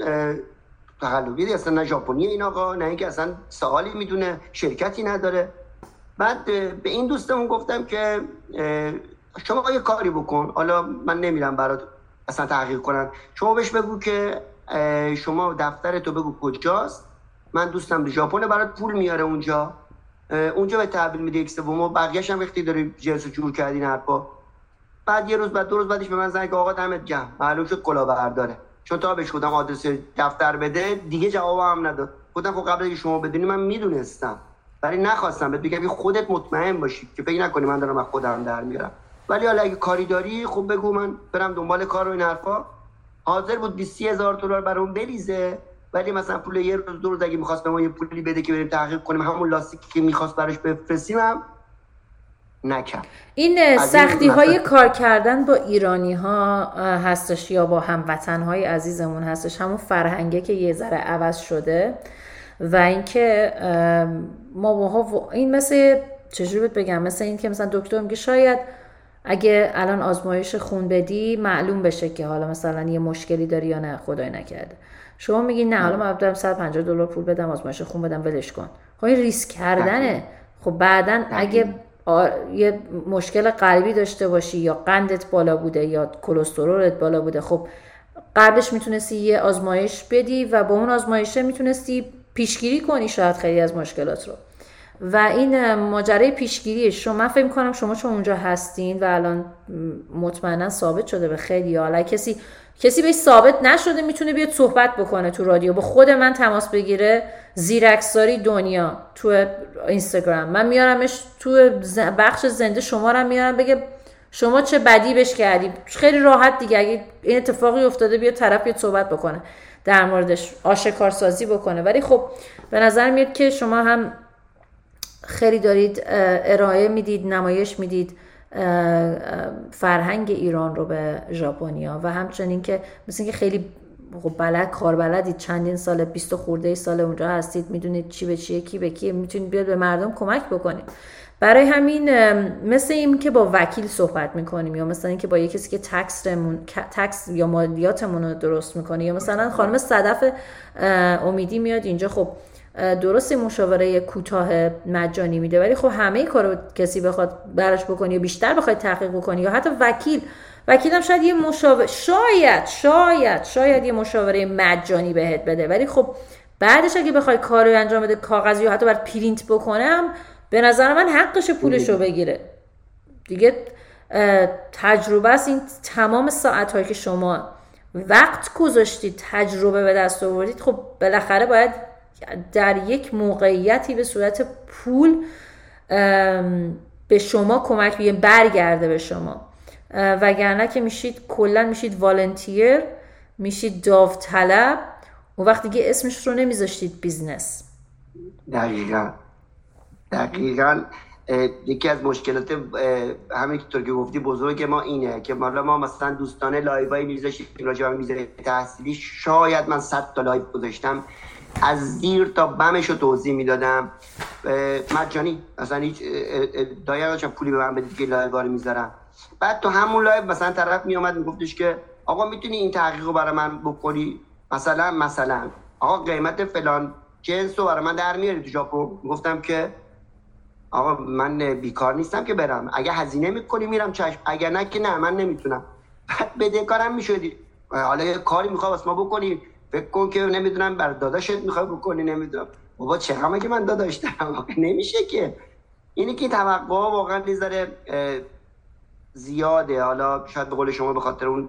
تقلبی اصلا نه ژاپنی این آقا نه اینکه اصلا سوالی می‌دونه شرکتی نداره. بعد به این دوستمون گفتم که شما یه کاری بکن. حالا من نمیرم برات اصلا تحقیق کنم. شما بهش بگو که شما دفتر تو بگو کجاست. من دوستم به ژاپن برات پول میاره اونجا. اونجا به تحویل میده یک و بقیه‌ش هم وقتی داری جنس جور کردین حرفا. بعد یه روز بعد دو روز بعدش به من زنگ آقا دمت گرم. معلوم شد برداره چون تا بهش گفتم آدرس دفتر بده دیگه جوابم نداد. گفتم خب قبل شما بدونی من می‌دونستم. ولی نخواستم بهت بگم خودت مطمئن باشی که فکر نکنی من دارم از خودم در میارم. ولی حالا اگه کاری داری خب بگو من برم دنبال کار و این حرفا. حاضر بود 20 هزار دلار برام بریزه. ولی مثلا پول یه روز دو روز اگه می‌خواست به ما یه پولی بده که بریم تحقیق کنیم. همون لاستیکی که می‌خواست براش بفرستیم هم نکرد. این سختی های کار کردن با ایرانی ها هستش یا با هموطن های عزیزمون هستش. همون فرهنگه که یه ذره عوض شده. و اینکه ما این مثل چجوری بگم؟ مثل این که مثلا دکتر میگه شاید اگه الان آزمایش خون بدی معلوم بشه که حالا مثلا یه مشکلی داری یا نه. خدای نکرده. شما میگی نه حالا من بدم 150 دلار پول بدم آزمایش خون بدم ولش کن. خب این ریسک کردنه. خب بعدا اگه یه مشکل قلبی داشته باشی یا قندت بالا بوده یا کلسترولت بالا بوده خب قبلش می‌تونستی یه آزمایش بدی و با اون آزمایشه می‌تونستی پیشگیری کنی شاید خیلی از مشکلات رو. و این ماجرای پیشگیری شما من فکر کنم شما چون اونجا هستین و الان مطمئنا ثابت شده به خیلی حالا کسی کسی بهش ثابت نشده می‌تونه بیاد صحبت بکنه تو رادیو. با خود من تماس بگیره زیرکساری دنیا تو اینستاگرام. من میارمش تو بخش زنده شما رو میارم بگه شما چه بدی بهش کردی. خیلی راحت دیگه. اگه این اتفاقی افتاده بیاد طرف بیاد صحبت بکنه. در موردش آشکارسازی بکنه. ولی خب به نظر میاد که شما هم خیلی دارید ارائه می‌دید نمایش می‌دید. فرهنگ ایران رو به ژاپنیا و همچنین که مثل که خیلی خب بلد کار بلدید چندین سال 20 خورده سال اونجا هستید می‌دونید چی به چیه کی به کیه می‌تونید بیاد به مردم کمک بکنید. برای همین مثل این که با وکیل صحبت می‌کنیم یا مثلا اینکه با یه کسی که تکس, تکس یا مالیاتمون رو درست می‌کنه یا مثلا خانم صدف امیدی میاد اینجا خب درست مشاوره کوتاه مجانی میده ولی خب همه کارو کسی بخواد براش بکنی یا بیشتر بخواد تحقیق بکنی یا حتی وکیل وکیلم شاید یه مشاوره شاید شاید شاید یه مشاوره مجانی بهت بده. ولی خب بعدش اگه بخوای کاری انجام بده کاغذی یا حتی بر پرینت بکنم به نظر من حقش پولش رو بگیره. دیگه تجربه است. این تمام ساعت که شما وقت گذاشتید تجربه به دست آوردید خب بالاخره باید در یک موقعیتی به صورت پول به شما کمک بیه برگرده به شما. وگرنه که میشید کلا میشید volunteer میشید داوطلب اون وقت دیگه اسمش رو نمیذاشتید business. دقیقا. دقیقا. یکی از مشکلات همین که گفتی بزرگ ما اینه که حالا ما مثلا دوستانه لایوای میذاشتیم راجع به تحصیلی. شاید من 100 تا لایو گذاشتم. از زیر تا بمش رو توضیح می‌دادم. مجانی اصلا هیچ دایه پولی به من بدید که لایو می‌ذارم؟ بعد تو همون لایو مثلا طرف میامد میگفتش که آقا می‌تونی این تحقیق رو برای من بکنی؟ مثلا مثلا. آقا قیمت فلان جنس رو برای من در میاری تو ژاپن؟ گفتم که آقا من بیکار نیستم که برم. اگه هزینه می‌کنی میرم چشم. اگر نه که نه من نمی‌تونم. بعد بدهکارم می‌شدی. حالا کاری می‌خواد ما بکنی؟ فکر کن که نمی‌دونم بر داداشت می‌خوای بکنی نمی‌دونم. بابا چه که من داداش دارم؟ نمیشه که. اینی که توقع واقعا می‌ذاره زیاده. حالا شاید به قول شما به خاطر اون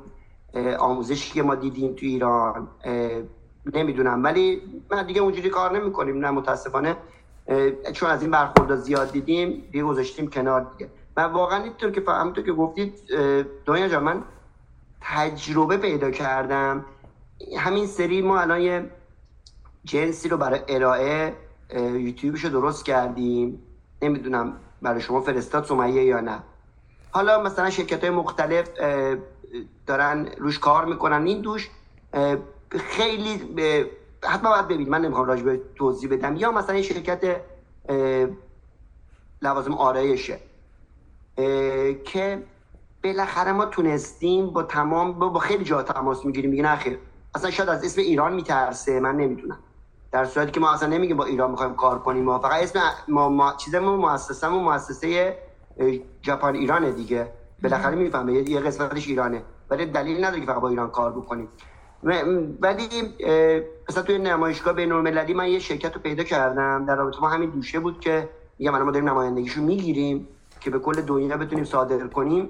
آموزشی که ما دیدیم تو ایران نمی‌دونم. ولی من دیگه اونجوری کار نمی‌کنیم نه متاسفانه. چون از این برخورد زیاد دیدیم دیگه گذاشتیم کنار دیگه. من واقعا اینطور که همونطور که گفتید دنیا جان من تجربه پیدا کردم. همین سری ما الان یه جنسی رو برای ارائه یوتیوبش رو درست کردیم. نمی‌دونم برای شما فرستاد سمیه یا نه. حالا مثلا شرکت های مختلف دارن روش کار می‌کنن. این دوش خیلی حتما باید ببینید. من نمی‌خوام راجع به توضیح بدم. یا مثلا این شرکت لوازم آرایشه که بالاخره ما تونستیم با تمام با, خیلی جا تماس می‌گیریم. میگن اخیر اصلا شاید از اسم ایران میترسه من نمی‌دونم. در صورتی که ما اصلا نمیگیم با ایران می‌خوایم کار کنیم. ما فقط اسم ما, ما چیزمون مؤسسمون مؤسسه ژاپن ایرانه دیگه. بالاخره می‌فهمه یه قسمتش ایرانه. ولی دلیل نداره که فقط با ایران کار بکنیم. ولی مثلا توی نمایشگاه بین المللی من یه شرکت رو پیدا کردم. در رابطه ما همین دوشه بود که میگم ما داریم نمایندگیشو می‌گیریم که به کل دنیا بتونیم صادر کنیم.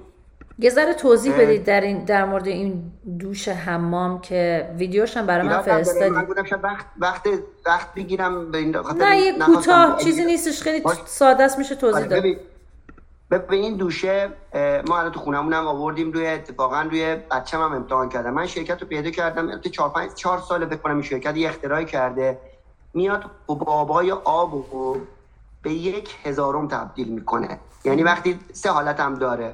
یه ذره توضیح بدید در این در مورد این دوش حمام که ویدیوش هم برای من فرستادید من بودم وقت وقت وقت بگیرم به این نه یه کوتاه چیزی نیستش خیلی ساده است میشه توضیح آره، داد. به این دوشه ما الان تو خونمون هم آوردیم روی اتفاقا روی بچه‌م هم امتحان کردم. من شرکت رو پیدا کردم تو 4 5 4 ساله بکنم این شرکت یه اختراعی کرده. میاد بابای آب و به یک هزارم تبدیل می‌کنه. یعنی وقتی سه حالت هم داره.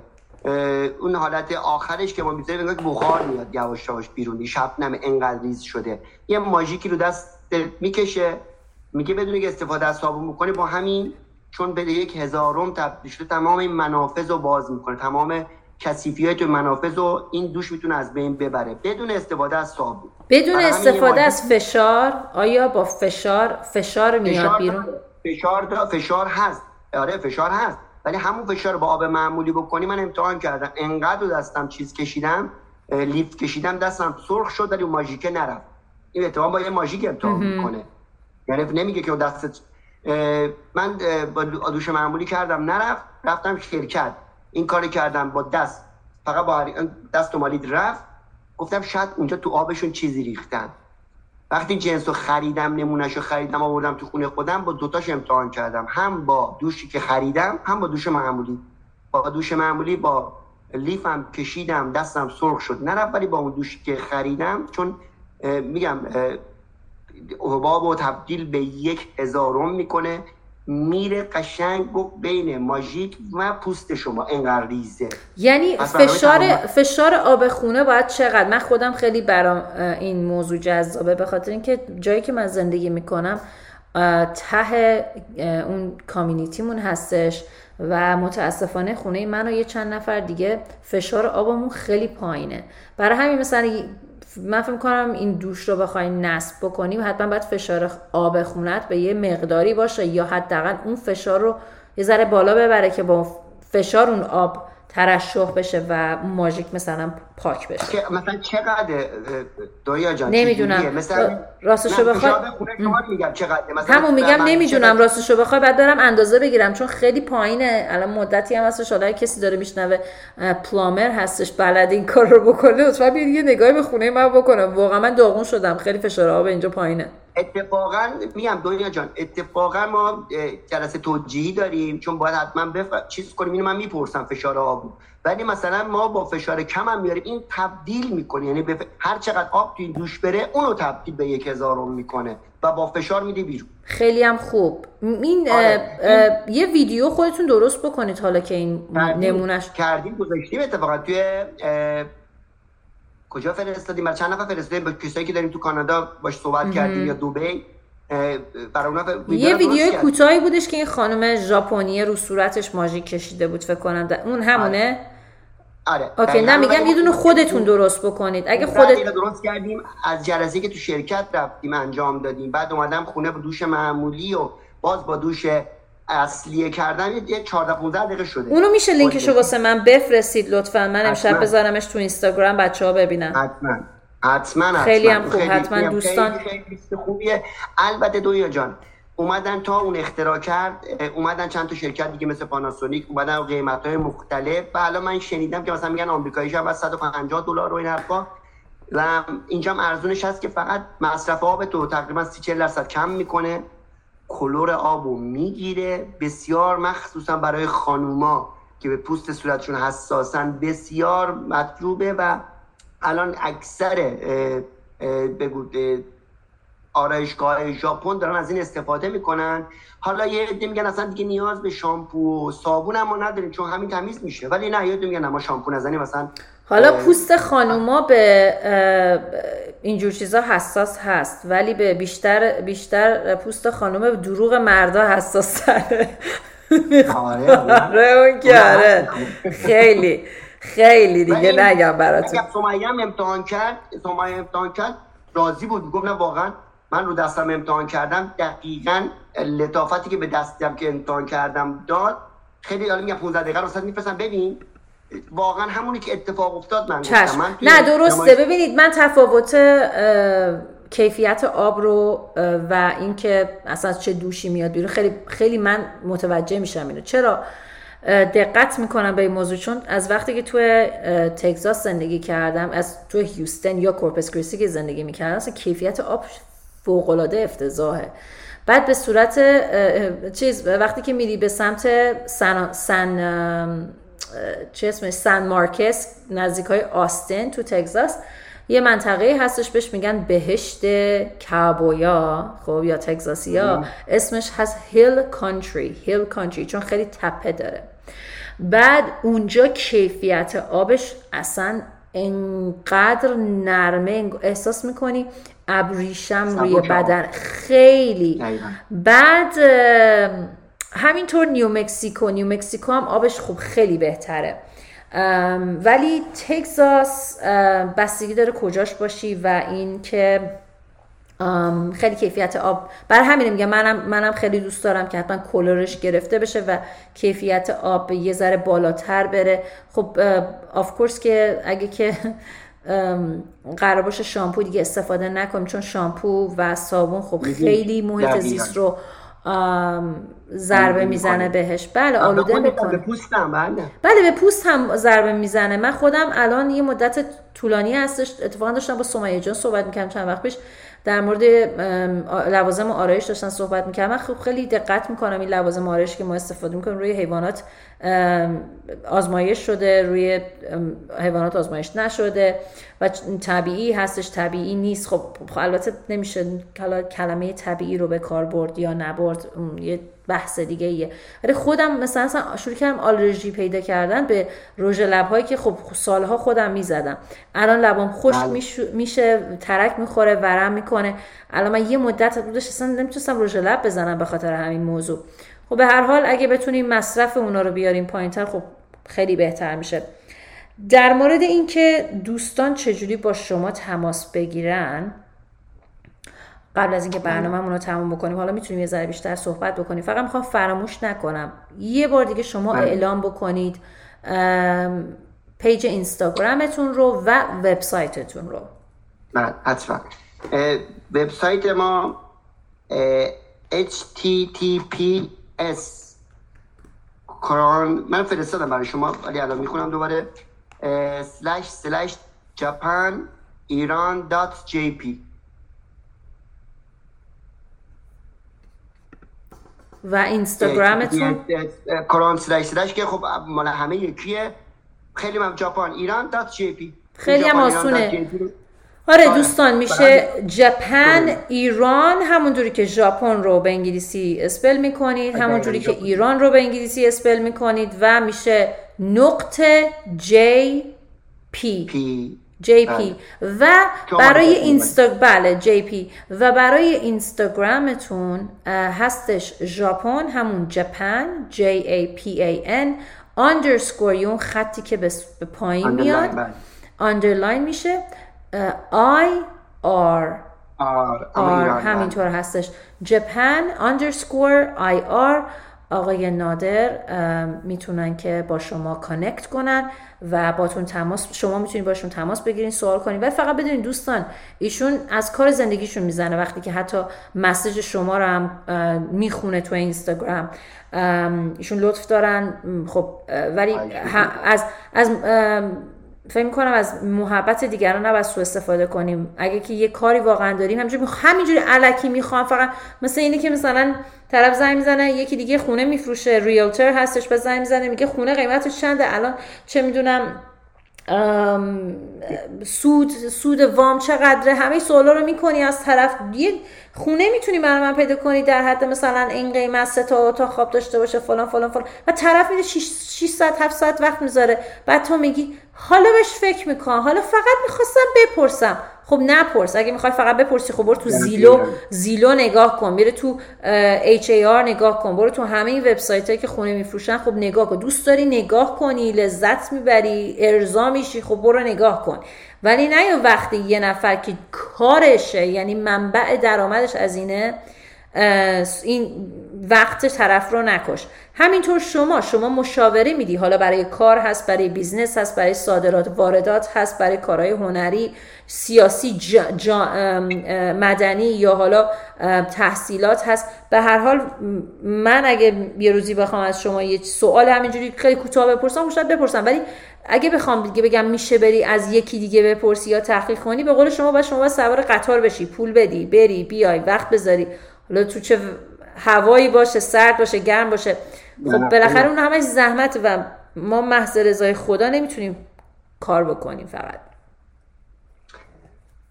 اون حالت آخرش که ما می‌ذاریم انگار بخار میاد یواش یواش بیرون. شبنم انقدر ریز شده. یه ماژیکی رو دست می‌کشه میگه بدون که استفاده از صابون می‌کنه با همین چون به یک هزارم تبدیل شده تمام این منافذ رو باز می‌کنه. تمام کثیفی های تو منافذ و این دوش می‌تونه از بین ببره. بدون استفاده از صابون. بدون استفاده از فشار آیا با فشار فشار میاد فشار بیرون. فشار فشار هست. آره فشار هست. ولی همون فشار رو با آب معمولی بکنی من امتحان کردم. انقدر رو دستم چیز کشیدم لیفت کشیدم دستم سرخ شد ولی اون ماژیکه نرفت. این اتفاقا با یه ماژیک امتحان می‌کنه. یعنی نمیگه که دستت اه، من با دو- دوش معمولی کردم نرفت رفتم شرکت. این کاری کردم با دست. فقط با دست و مالید رفت. گفتم شاید اونجا تو آبشون چیزی ریختن. وقتی جنس رو خریدم نمونهش رو خریدم آوردم تو خونه خودم با دوتاش امتحان کردم. هم با دوشی که خریدم هم با دوش معمولی. با دوش معمولی با لیفم کشیدم دستم سرخ شد. نرفت ولی با اون دوشی که خریدم چون میگم حباب و تبدیل به یک هزارم می‌کنه. میره قشنگ گفت بین ماژیک و پوست شما انقدر ریزه. یعنی فشار فشار آب خونه باید چقدر؟ من خودم خیلی برام این موضوع جذابه به خاطر اینکه جایی که من زندگی می‌کنم ته اون کامیونیتیمون هستش و متاسفانه خونه من و یه چند نفر دیگه فشار آبمون خیلی پایینه. برای همین مثلا من فکر کنم این دوش رو بخوایم نصب بکنیم حتما باید فشار آب خونت به یه مقداری باشه یا حداقل اون فشار رو یه ذره بالا ببره که با فشار اون آب ترشح بشه و ماژیک مثلا پاک بشه. مثلا چقدر دایا جان نمی‌دونم. مثلا راستشو بخوای- میگم چقدر مثلا همون میگم نمی‌دونم راستشو بخوای بعد برم اندازه بگیرم چون خیلی پایینه. الان مدتی هم هستش حالا کسی داره میشنوه پلامر هستش بلد این کار رو بکنه لطفا یه نگاهی به خونه من بکنه. واقعا من داغون شدم خیلی فشار آب اینجا پایینه. اتفاقا میگم دنیا جان اتفاقا ما جلسه توجیهی داریم چون باید حتما بف... چیز کنیم. اینو من می‌پرسم فشار آب. ولی مثلا ما با فشار کم هم میاریم این تبدیل می‌کنه. یعنی به ف- هر چقدر آب تو این دوش بره اونو تبدیل به یک هزارم می‌کنه و با فشار میده بیرون. خیلی هم خوب. این اه، آره. اه، یه ویدیو خودتون درست بکنید حالا که این نمونهش کردیم گذاشتیم اتفاقا توی کجا فرستادیم برای چند نفر فرستادیم؟ با کسایی که داریم تو کانادا باش صحبت کردیم یا دبی اه، برای اونا ف- یه ویدیو. کوتاهی بودش که این خانم ژاپنی رو صورتش ماژیک کشیده بود فکر کنم. ده- اون همونه؟ آره. اوکی دقیقاً. نه میگم یه دونه ما- خودتون درست بکنید. اگه خودت درست کردیم از جلسه که تو شرکت رفتیم انجام دادیم. بعد اومدم خونه با دوش معمولی و باز با دوش اصلیه کردم یه- یه 14 15 دقیقه شده. اونو میشه لینکشو واسه من بفرستید لطفا. من امشب. بذارمش تو اینستاگرام بچه ها ببینن. حتما. حتما خیلی هم خوب. حتما دوستان. خیلی خوبیه. البته دویا جان اومدن تا اون اختراع کرد اومدن چند تا شرکت دیگه مثل پاناسونیک اومدن قیمت های مختلف. و الان من شنیدم که مثلا میگن آمریکاییش هم از 150 دلار رو این حرفا. و اینجا هم ارزونش هست که فقط مصرف آب تو تقریبا 30 40 درصد کم می‌کنه. کلور آبو می‌گیره. بسیار مخصوصا برای خانوما که به پوست صورتشون حساسن بسیار مطلوبه و الان اکثر بگو اه، آرایشگاه ژاپن دارن از این استفاده می‌کنن. حالا یه عده میگن اصلا دیگه نیاز به شامپو و صابون هم نداریم چون همین تمیز میشه. ولی نه یه عده میگن ما شامپو نزنیم مثلا حالا پوست خانوما به اینجور چیزا حساس هست ولی به بیشتر بیشتر پوست خانوما به دروغ مردا حساس تره. آره. آره اون که آره. خیلی خیلی دیگه نگم براتون. اگه سمیه هم امتحان کرد سمیه امتحان کرد راضی بود. گفت نه واقعا من رو دستم امتحان کردم دقیقا لطافتی که به دستم که امتحان کردم داد خیلی حالا میگم 15 دقیقه رو میفرستم. ببین واقعا همونی که اتفاق افتاد من گفتم. چشم. من توی نه درسته. نمایش- ببینید من تفاوت اه، کیفیت آب رو و اینکه اصلا چه دوشی میاد بیرون خیلی خیلی من متوجه میشم اینو. چرا؟ دقت می‌کنم به این موضوع چون از وقتی که توی اه، تگزاس زندگی کردم از توی هیوستن یا کورپس کریستی که زندگی می‌کردم اصلا کیفیت آب فوق العاده افتضاحه. بعد به صورت چیز وقتی که میری به سمت سن, سن چه اسمش سن مارکس نزدیک های آستن تو تگزاس. یه منطقه هستش بهش میگن بهشت کابویا. خب یا تگزاسیا. اسمش هست هیل کانتری هیل کانتری چون خیلی تپه داره. بعد اونجا کیفیت آبش اصلا انقدر نرمه احساس می‌کنی ابریشم روی. بدن. خیلی. بعد همینطور نیو مکسیکو نیو مکسیکو هم آبش خوب خیلی بهتره. ولی تگزاس بستگی داره کجاش باشی و این که خیلی کیفیت آب بر همین میگم منم منم خیلی دوست دارم که حتما کلورش گرفته بشه و کیفیت آب یه ذره بالاتر بره. خب آف کورس که اگه که قرار باشه شامپو دیگه استفاده نکنیم چون شامپو و صابون خب خیلی محیط زیست رو ضربه می‌زنه بهش. بله آلوده می‌کنه به پوستم بله. بله به پوست هم ضربه می‌زنه. من خودم الان یه مدت طولانی هستش. اتفاقا داشتم با سمیه جان صحبت می‌کردم چند وقت پیش. در مورد لوازم آرایش داشتن صحبت می‌کردم من خب خیلی دقت می‌کنم این لوازم آرایش که ما استفاده می‌کنیم روی حیوانات آزمایش شده روی حیوانات آزمایش نشده و طبیعی هستش طبیعی نیست. خب, خب البته نمیشه کلمه طبیعی رو به کار برد یا نبرد یه بحث دیگه ایه. ولی خودم مثلا شروع کردم آلرژی پیدا کردن به رژ لبهایی که خب سالها خودم می‌زدم. الان لبام خشک بله. میشه ترک می‌خوره ورم می‌کنه. الان من یه مدت بودش اصلا نمی‌تونستم رژ لب بزنم به خاطر همین موضوع. خب به هر حال اگه بتونیم مصرف اونا رو بیاریم پایینتر خب خیلی بهتر میشه. در مورد اینکه دوستان چجوری با شما تماس بگیرن قبل از اینکه برنامه‌مون رو تموم بکنیم حالا می‌تونیم یه ذره بیشتر صحبت بکنیم. فقط می‌خوام فراموش نکنم. یه بار دیگه شما بله. اعلام بکنید پیج اینستاگرامتون رو و وبسایتتون رو. بله حتما. وبسایت ما https کران من فرستادم برای شما ولی الان می‌خونم دوباره. slash slash japan ایران dot jp. و اینستاگرامتون؟ colon slash slash که خب مال همه یکیه. خیلی من ژاپن ایران dot JP. خیلی هم آسونه. آره دوستان میشه ژاپن ایران همونجوری که ژاپن رو به انگلیسی spell می‌کنید همونجوری که ایران رو به انگلیسی spell می‌کنید و میشه نقطه JP JP بله. و برای اینستا بله JP و برای اینستاگرامتون هستش ژاپن همون جپن J A P A N underscore اون خطی که به پایین میاد. underline میشه. I R. R همینطور هستش. جپن underscore I R. آقای نادر می‌تونن که با شما کانکت کنن و باتون تماس شما می‌تونید باشون تماس بگیرین سوال کنین. و فقط بدونین دوستان ایشون از کار زندگیشون می‌زنه. وقتی که حتی مسیج شما رو هم می‌خونه تو اینستاگرام ایشون لطف دارن. خب ولی از از فکر کنم از محبت دیگران نباید سو استفاده کنیم. اگه که یه کاری واقعا داریم همینجوری همینجوری علکی می‌خوام فقط مثل اینه که مثلا طرف زنگ می‌زنه یکی دیگه خونه میفروشه ریالتر هستش به زنگ می‌زنه میگه خونه قیمتش چنده؟ الان چه می‌دونم سود سود وام چقدره؟ همه سوالا رو می‌کنی از طرف. یه خونه می‌تونی برای من پیدا کنی در حد مثلا این قیمت تا اتاق خواب داشته باشه فلان فلان فلان. و طرف میره 6 ساعت 7 ساعت وقت می‌ذاره. بعد تو میگی حالا بهش فکر می‌کنم. حالا فقط می‌خواستم بپرسم. خب نپرس. اگه می‌خوای فقط بپرسی خب برو تو زیلو. زیلو نگاه کن. میره تو اچ ای آر نگاه کن. برو تو همه این وبسایت که خونه میفروشن خب نگاه کن. دوست داری نگاه کنی لذت می‌بری ارضا میشی خب برو نگاه کن. ولی نه وقتی یه نفر که کارشه یعنی منبع درآمدش از اینه این وقت طرف رو نکش. همینطور شما شما مشاوره میدی. حالا برای کار هست برای business هست برای صادرات واردات هست برای کارهای هنری سیاسی یا مدنی یا حالا تحصیلات هست. به هر حال من اگه یه روزی بخوام از شما یه سوال همینجوری خیلی کوتاه بپرسم شاید بپرسم. ولی اگه بخوام دیگه بگم میشه بری از یکی دیگه بپرسی یا تحقیق کنی به قول شما با شما سوار قطار بشی. پول بدی بری بیای وقت بذاری. حالا تو چه هوایی باشه سرد باشه گرم باشه. خب بالاخره اون همش زحمت و ما محض رضای خدا نمی‌تونیم کار بکنیم فقط.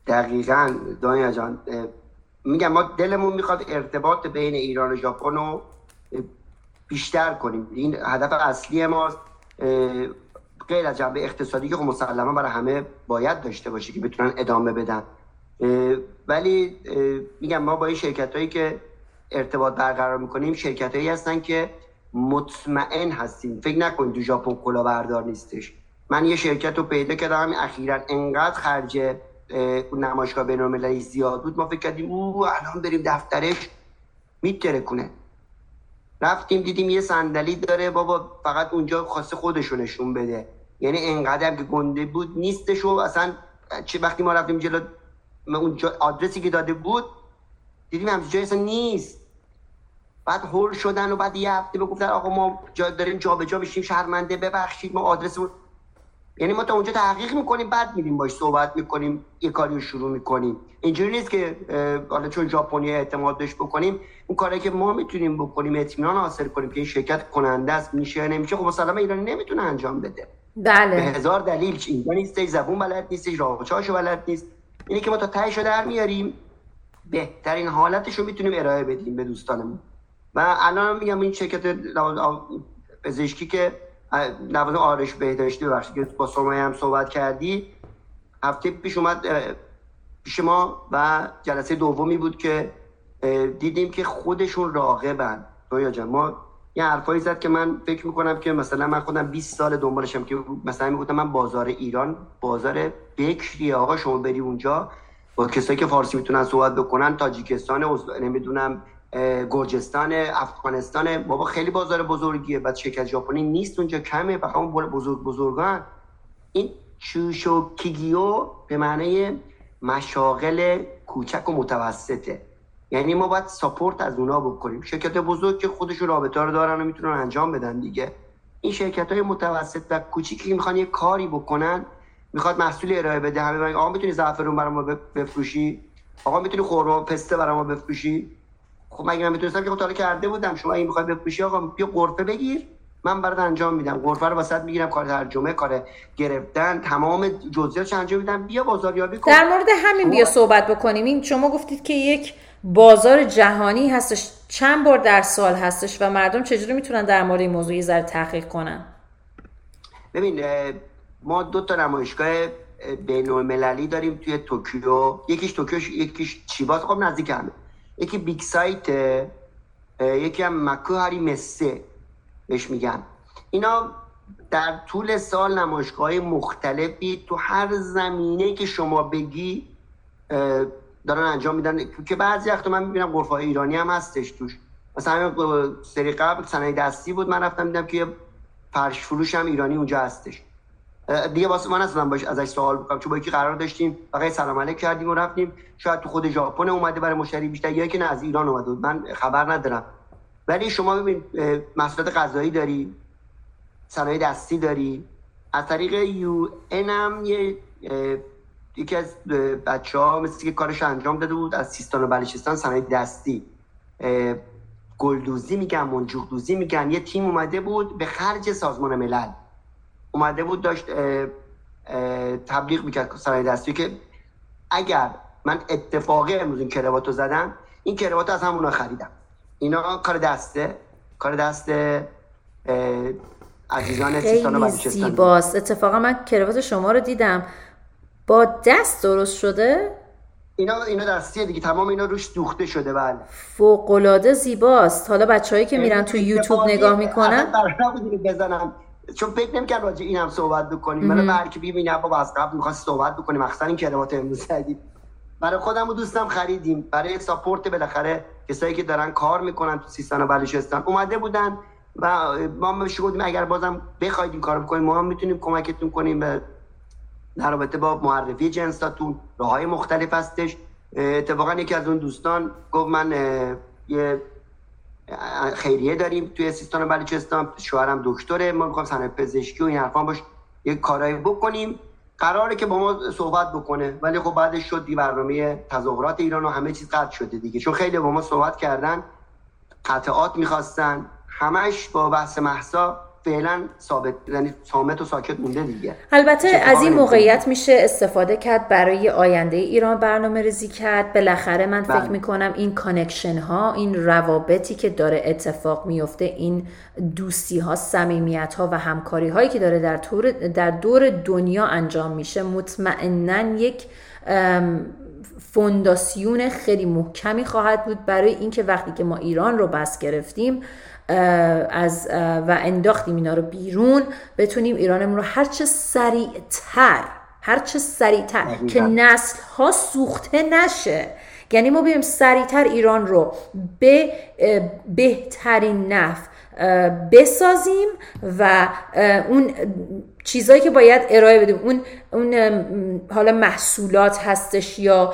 دقیقا دانیا جان میگم ما دلمون می‌خواد ارتباط بین ایران و ژاپن رو بیشتر کنیم. این هدف اصلی ما غیر از جنبه اقتصادی که خب مسلما برای همه باید داشته باشه که بتونن ادامه بدن. ولی میگم ما با این شرکت هایی که ارتباط برقرار می‌کنیم شرکت هایی هستن که مطمئن هستیم. فکر نکنید تو ژاپن کلاهبردار نیستش. من یه شرکت رو پیدا کردم اخیرا انقدر خرج نمایشگاه بینالمللی زیاد بود. ما فکر کردیم او الان بریم دفترش میترکونه. رفتیم دیدیم یه صندلی داره بابا فقط اونجا خواسته خودشو نشون بده. یعنی انقدر که گنده بود نیستش و اصلا چه وقتی ما رفتیم جلو اون آدرسی که داده بود دیدیم همچین جایی اصلا نیست. بعد هول شدن و بعد یه هفته بگفتن آقا ما جا داریم جا به جا بشیم شرمنده ببخشید ما آدرس یعنی ما تا اونجا تحقیق می‌کنیم بعد میریم باش صحبت می‌کنیم یه کاری رو شروع می‌کنیم. اینجوری نیست که حالا چون ژاپنی اعتماد بهش بکنیم اون کاری که ما می‌تونیم بکنیم اطمینان حاصل کنیم که این شرکت کننده است میشه نمیشه خب مسلما ایرانی نمی‌تونه انجام بده. بله. به هزار دلیل اینجا نیستش زبون بلد نیستش راهچاشو بلد نیست. اینه که ما تا تهشو در میاریم. بهترین حالتش رو می‌تونیم ارائه بدیم به دوستانمون. و الان میگم این شرکت پزشکی که لوازم آرش بهداشتی ببخشید که با سرمایه هم صحبت کردی هفته پیش اومد پیش ما و جلسه دومی بود که دیدیم که خودشون راغبن. رویا جان ما یه حرفایی زد که من فکر می‌کنم که مثلا من خودم 20 سال دنبالشم که مثلا می‌گفتم من بازار ایران بازار بکریه آقا شما بری اونجا. با کسایی که فارسی می‌تونن صحبت بکنن تاجیکستان نمی‌دونم گرجستان افغانستان. بابا خیلی بازار بزرگیه بعد شرکت ژاپنی نیست اونجا کمه فقط اون بزرگ بزرگان. این کیگیو به معنی مشاغل کوچک و متوسطه. یعنی ما باید ساپورت از اونا بکنیم. شرکت بزرگ که خودشون رابطه رو دارن و می‌تونن انجام بدن دیگه. این شرکت های متوسط و کوچیکی می‌خوان یه کاری بکنن می‌خواد محصول ارائه بده همه آقا می‌تونی زعفرون برای ما بفروشی؟ آقا می‌تونی خورما پسته برای ما بفروشی؟ خب مگه من می‌تونستم که خب کرده بودم شما این می‌خوای بپوشی آقا بیا قرفه بگیر من برات انجام میدم. غرفه رو واست می‌گیرم کار ترجمه کار گرفتن تمام جزئیاتش انجام میدم. بیا بازاریابی کن. در مورد همین بیا صحبت بکنیم. این شما گفتید که یک بازار جهانی هستش چند بار در سال هستش و مردم چجوری می‌تونن در مورد این موضوع یه ذره تحقیق کنن؟ ببین ما دو تا نمایشگاه بین المللی داریم توی توکیو. یکیش توکیو یکیش چیباس خب نزدیک همه. یکی Big Sight یکی هم مکو مسه بهش میگن اینا در طول سال نمایشگاه مختلفی تو هر زمینه که شما بگی دارن انجام میدن. که بعضی وقت من می‌بینم غرفه ایرانی هم هستش توش. مثلا سری قبل صنایع دستی بود. من رفتم دیدم که فرش فروش هم ایرانی اونجا هستش. دیگه واسه من اصلا باش ازش سوال بکنم چون با یکی قرار داشتیم فقط سلام علیک کردیم و رفتیم. شاید تو خود ژاپن اومده برای مشتری بیشتر یا که نه از ایران اومده بود. من خبر ندارم. ولی شما ببین محصولات غذایی داری صنایع دستی داری. از طریق یو ان هم یه یکی از بچه ها مثل که کارش انجام داده بود از سیستان و بلوچستان صنایع دستی. گلدوزی میگن منجوق دوزی میگن. یه تیم اومده بود به خرج سازمان ملل. اومده بود داشت تبلیغ می‌کرد سرای دستی که اگر من اتفاقی امروز این کرواتو زدم این کرواتو از همونا خریدم. اینا کار دسته کار دست عزیزان سیستان و زیباست. اتفاقا من کروات شما رو دیدم. با دست درست شده؟ اینا اینا دستیه دیگه. تمام اینا روش دوخته شده. بله. فوق العاده زیباست. حالا بچه‌هایی که میرن تو یوتیوب نگاه می‌کنن؟ بزنم. چون فکر نمی‌کردم راجع این هم صحبت بکنیم. من برای که ببینم با از قبل می‌خواست صحبت بکنیم مخصوصا این کلمات امروز زدیم برای خودم و دوستم خریدیم. برای ساپورت بالاخره کسایی که دارن کار می‌کنن تو سیستان و بلوچستان. اومده بودن و ما میشه گفتیم اگر بازم بخواید این کارو بکنیم ما هم می‌تونیم کمکتون کنیم به در رابطه با معرفی جنساتون. راه های مختلف هستش. اتفاقا یکی از اون دوستان گفت من یه خیریه داریم توی سیستان و بلوچستان. شوهرم دکتره. ما می‌خوایم صنایع پزشکی و این حرفا باش یه کارایی بکنیم. قراره که با ما صحبت بکنه. ولی خب بعدش شد دی برنامه تظاهرات ایران و همه چیز قطع شده دیگه. چون خیلی با ما صحبت کردن قطعات می‌خواستن. همش با بحث مهسا فعلا ثابت یعنی صامت و ساکت مونده دیگه. البته از این موقعیت میشه استفاده کرد برای آینده ایران برنامه ریزی کرد. بالاخره من فکر بله. می‌کنم این connection ها این روابطی که داره اتفاق میفته این دوستی ها صمیمیت ها و همکاری هایی که داره در, طور در دور دنیا انجام میشه مطمئنا یک فونداسیون خیلی محکمی خواهد بود برای اینکه وقتی که ما ایران رو بس گرفتیم از و انداختیم اینا رو بیرون بتونیم ایرانمون رو هرچه سریعتر هرچه سریعتر که نسل ها سوخته نشه. یعنی ما بیایم سریعتر ایران رو به بهترین نفت بسازیم و اون چیزایی که باید ارائه بدیم. اون اون حالا محصولات هستش یا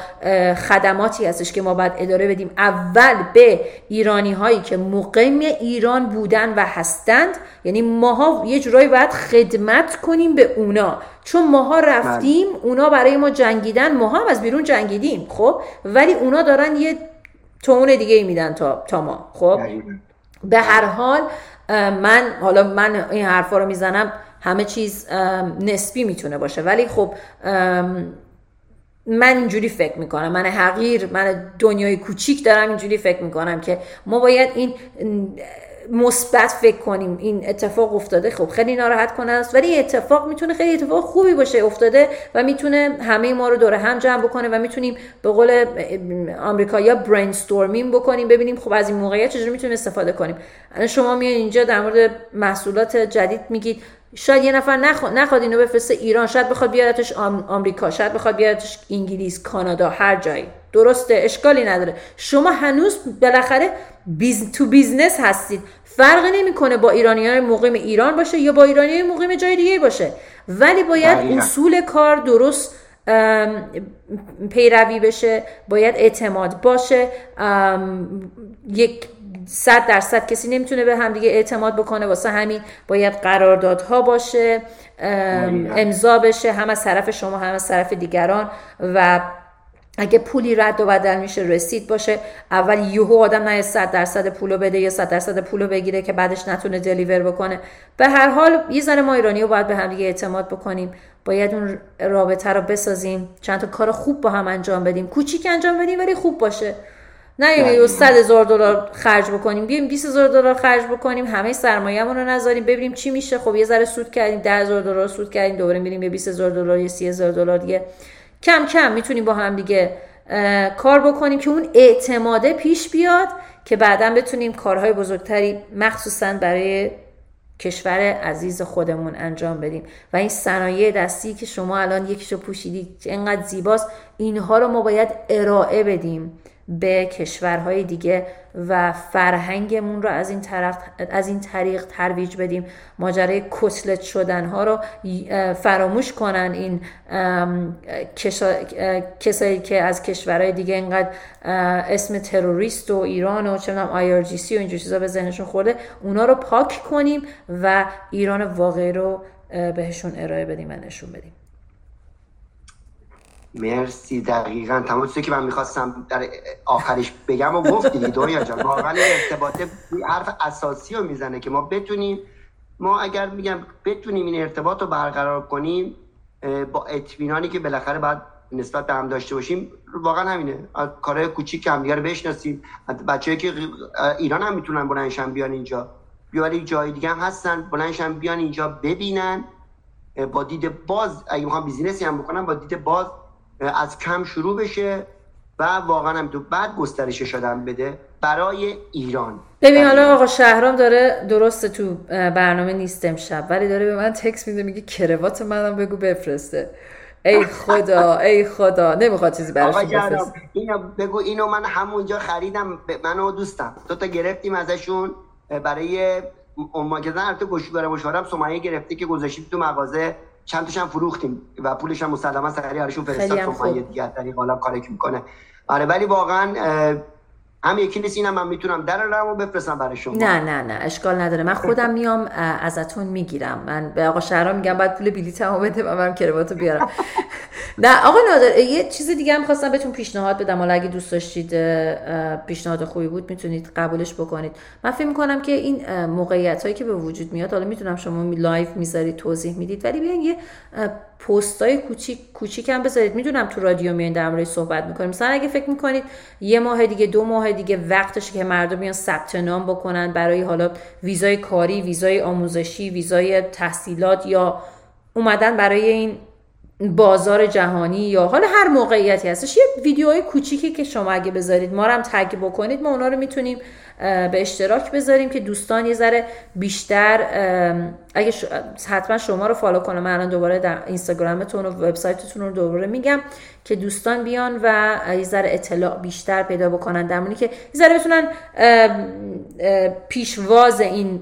خدماتی هستش که ما باید اداره بدیم. اول به ایرانی هایی که مقیم ایران بودن و هستند یعنی ماها یه جورایی باید خدمت کنیم به اونا. چون ماها رفتیم بله. اونا برای ما جنگیدن ماها هم از بیرون جنگیدیم خب؟ ولی اونا دارن یه تون دیگه ای میدن تا, تا ما خب؟ به هر حال من حالا من این حرفا رو می‌زنم همه چیز نسبی می‌تونه باشه. ولی خب من اینجوری فکر می‌کنم. من حقیر من دنیای کوچیک دارم اینجوری فکر می‌کنم که ما باید این مثبت فکر کنیم. این اتفاق افتاده خب خیلی ناراحت کنه است. ولی اتفاق می‌تونه خیلی اتفاق خوبی باشه افتاده و می‌تونه همه ما رو دور هم جمع بکنه و می‌تونیم به قول آمریکایی‌ها brainstorming بکنیم ببینیم خب از این موقعیت چجوری می‌تونیم استفاده کنیم. شما میان اینجا در مورد محصولات جدید میگید شاید یه نفر نخواد, نخواد اینو بفرسته ایران شاید بخواد بیارتش آمریکا شاید بخواد بیارتش انگلیس کانادا هر جایی. درسته اشکالی نداره. شما هنوز بالاخره بیز... تو business هستید. فرق نمی‌کنه با ایرانی های مقیم ایران باشه یا با ایرانی های مقیم جای دیگه باشه. ولی باید اصول کار درست پیروی بشه باید اعتماد باشه. یک صد درصد کسی نمی‌تونه به همدیگه اعتماد بکنه واسه همین باید قراردادها باشه امضا بشه هم از طرف شما هم از طرف دیگران و اگه پولی رد و بدل میشه رسید باشه. اول یهو آدم نه 100 درصد پولو بده یا 100 درصد پولو بگیره که بعدش نتونه دلیور بکنه. به هر حال یه ذره ما ایرانی رو باید به همدیگه اعتماد بکنیم. باید اون رابطه رو بسازیم. چند تا کار خوب با هم انجام بدیم. کوچیک انجام بدیم ولی خوب باشه. نه یه 100 هزار دلار خرج بکنیم. بیایم 20 هزار دلار خرج بکنیم. همه سرمایه‌مون رو نذاریم. ببینیم چی میشه. خب یه ذره سود کردیم. 10 هزار دلار سود کردیم. دوباره میریم یه 20 هزار دلار یا 30 هزار دلار دیگه. کم کم می‌تونیم با هم دیگه کار بکنیم که اون اعتماده پیش بیاد که بعدا بتونیم کارهای بزرگتری مخصوصا برای کشور عزیز خودمون انجام بدیم. و این صنایع دستی که شما الان یکیشو پوشیدید اینقدر زیباست اینها رو ما باید ارائه بدیم. به کشورهای دیگه و فرهنگمون رو از این طرف از این طریق ترویج بدیم. ماجرای کسلت شدن ها رو فراموش کنن این کسایی که از کشورهای دیگه اینقدر اسم تروریست و ایران و چه می‌دونم IRGC و اینجور چیزا به ذهنشون خورده اونا رو پاک کنیم و ایران واقعی رو بهشون ارائه بدیم و نشون بدیم. مرسی. دقیقا تمام چیزی که من می‌خواستم در آخرش بگم و گفتی دنیا جان. واقعا ارتباط حرف اساسی رو می‌زنه که ما بتونیم ما اگر میگم بتونیم این ارتباط رو برقرار کنیم با اطمینانی که بالاخره باید نسبت به هم داشته باشیم واقعا همینه. کارهای کوچیک هم دیگه رو بشناسیم. بچه‌ای که ایران هم می‌تونن بلندشن بیان اینجا. بیاری جای دیگه هم هستن بلندشن بیان اینجا ببینن. با دید باز اگه می‌خوام business ی هم بکنم با دید باز از کم شروع بشه و واقعا هم تو بعد گسترشش بده برای ایران. ببین حالا آقا شهرام داره درسته تو برنامه نیست امشب ولی داره به من تکس میده میگه کروات منم بگو بفرسته. ای خدا ای خدا. نمی‌خواد چیزی براش بفرسته. اینو بگو اینو من همونجا خریدم من و دوستم. تو تا گرفتیم ازشون برای ماگزن البته گوشواره مشوارم سمیه گرفته که گذاشتیم تو مغازه. چند تاشم فروختیم و پولش هم مسلما سریع براشون فرستاد تو یه دیگه طریق حالا کاری می‌کنه. آره ولی واقعا هم یکی نیست اینم من می‌تونم در و بفرستم برای شما. نه نه نه اشکال نداره. من خودم میام ازتون می‌گیرم. من به آقا شهرام میگم بعد پول بلیطمو بده و من کرواتو بیارم. نه آقا نادر یه چیز دیگه هم خواستم بهتون پیشنهاد بدم. حالا اگه دوست داشتید پیشنهاد خوبی بود می‌تونید قبولش بکنید. من فکر می‌کنم که این موقعیت هایی که به وجود میاد حالا می‌تونم شما live می‌ذارید توضیح می‌دید ولی بیاین یه پست های کوچیک کوچیک هم بذارید. می‌دونم تو رادیو میان در مورد صحبت می‌کنیم. مثلا اگه فکر می‌کنید یه ماه دیگه دو ماه دیگه وقتش که مردم بیان ثبت نام بکنن برای حالا ویزای کاری ویزای آموزشی ویزای تحصیلات یا اومدن برای این بازار جهانی یا حالا هر موقعیتی هستش. یه ویدیوهای کوچیکی که شما اگه بذارید ما رو هم تگ بکنید ما اونا رو می‌تونیم به اشتراک بذاریم که دوستان یه ذره بیشتر اگه حتما شما رو فالو کنم. من الان دوباره در اینستاگرامتون و وبسایتتون رو دوباره میگم که دوستان بیان و یه ذره اطلاع بیشتر پیدا بکنن. در که یه ذره بتونن پیشواز این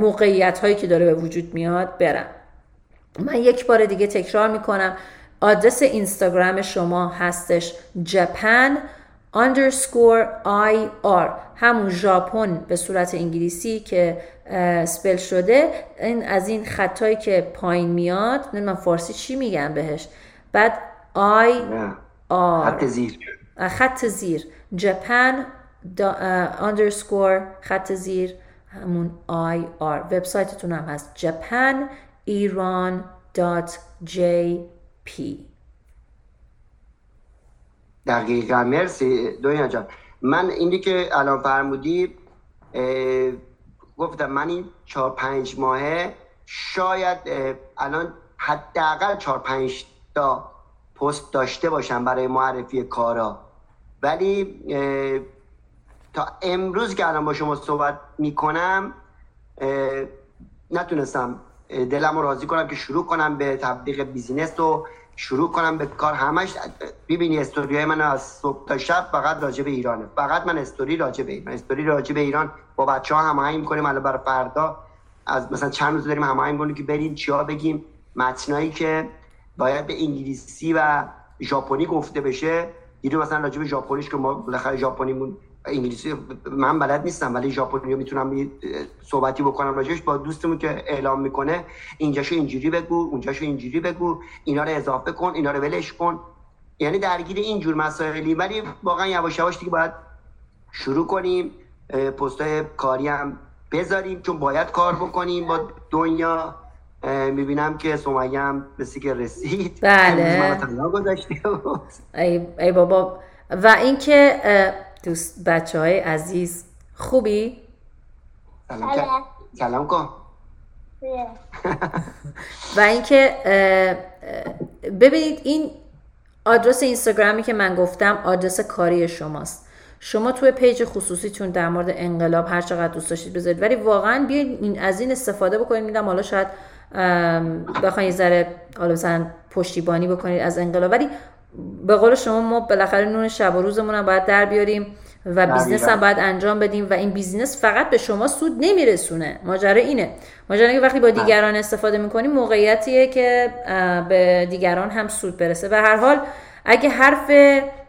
موقعیت هایی که داره به وجود میاد برن. من یک بار دیگه تکرار می‌کنم. آدرس اینستاگرام شما هستش جپن underscore IR همون ژاپن به صورت انگلیسی که سپل شده. این از این خطایی که پایین میاد من فارسی چی میگم بهش. بعد آی آر. خط زیر. خط زیر. جپن underscore خط زیر. همون آر. وبسایتتون هم هست. جپن iran.jp دقیقا. مرسی دویا جان. من اینی که الان فرمودی گفتم من این چهار پنج ماهه شاید الان حداقل چهار پنج تا پست داشته باشم برای معرفی کارا. ولی تا امروز که الان با شما صحبت می‌کنم نتونستم دلم رو راضی کنم که شروع کنم به تبلیغ business و شروع کنم به کار همش. ببینی استوری من از صبح تا شب فقط راجع به ایرانه. فقط من استوری راجع به ایران. استوری راجع به ایران با بچه ها هماهنگ می‌کنیم الان برای فردا از مثلا چند روز داریم هماهنگ می‌کنیم که بریم چیا بگیم. متنایی که باید به انگلیسی و ژاپنی گفته بشه. دیدو مثلا راجع به ژاپنیش که ما بالاخره ژاپنیمون انگلیسی من بلد نیستم ولی ژاپنی می‌تونم صحبتی بکنم راجعش. با دوستمون که اعلام می‌کنه اینجاشو اینجوری بگو اونجاشو اینجوری بگو اینا رو اضافه کن اینا رو ولش کن. یعنی درگیر اینجور مسائلی ولی واقعا یواش یواش دیگه باید شروع کنیم پستای کاری هم بذاریم چون باید کار بکنیم با دنیا. می‌بینم که سمیه هم بسی که رسید. بله. ای, ای بابا. و اینکه دوست بچه های عزیز خوبی؟ سلام سلام. کن. و اینکه ببینید این آدرس اینستاگرامی که من گفتم آدرس کاری شماست. شما توی page خصوصیتون در مورد انقلاب هر چقدر دوست داشتید بذارید. ولی واقعا بیاید از این استفاده بکنید. میدم حالا شاید بخواید یه ذره حالا مثلا پشتیبانی بکنید از انقلاب. ولی به قول شما ما بالاخره نون شب و روزمون هم باید در بیاریم و business هم باید انجام بدیم و این business فقط به شما سود نمیرسونه. ماجرا اینه. ماجرا که وقتی با بله. دیگران استفاده می‌کنیم موقعیتیه که به دیگران هم سود برسه. و هر حال اگه حرف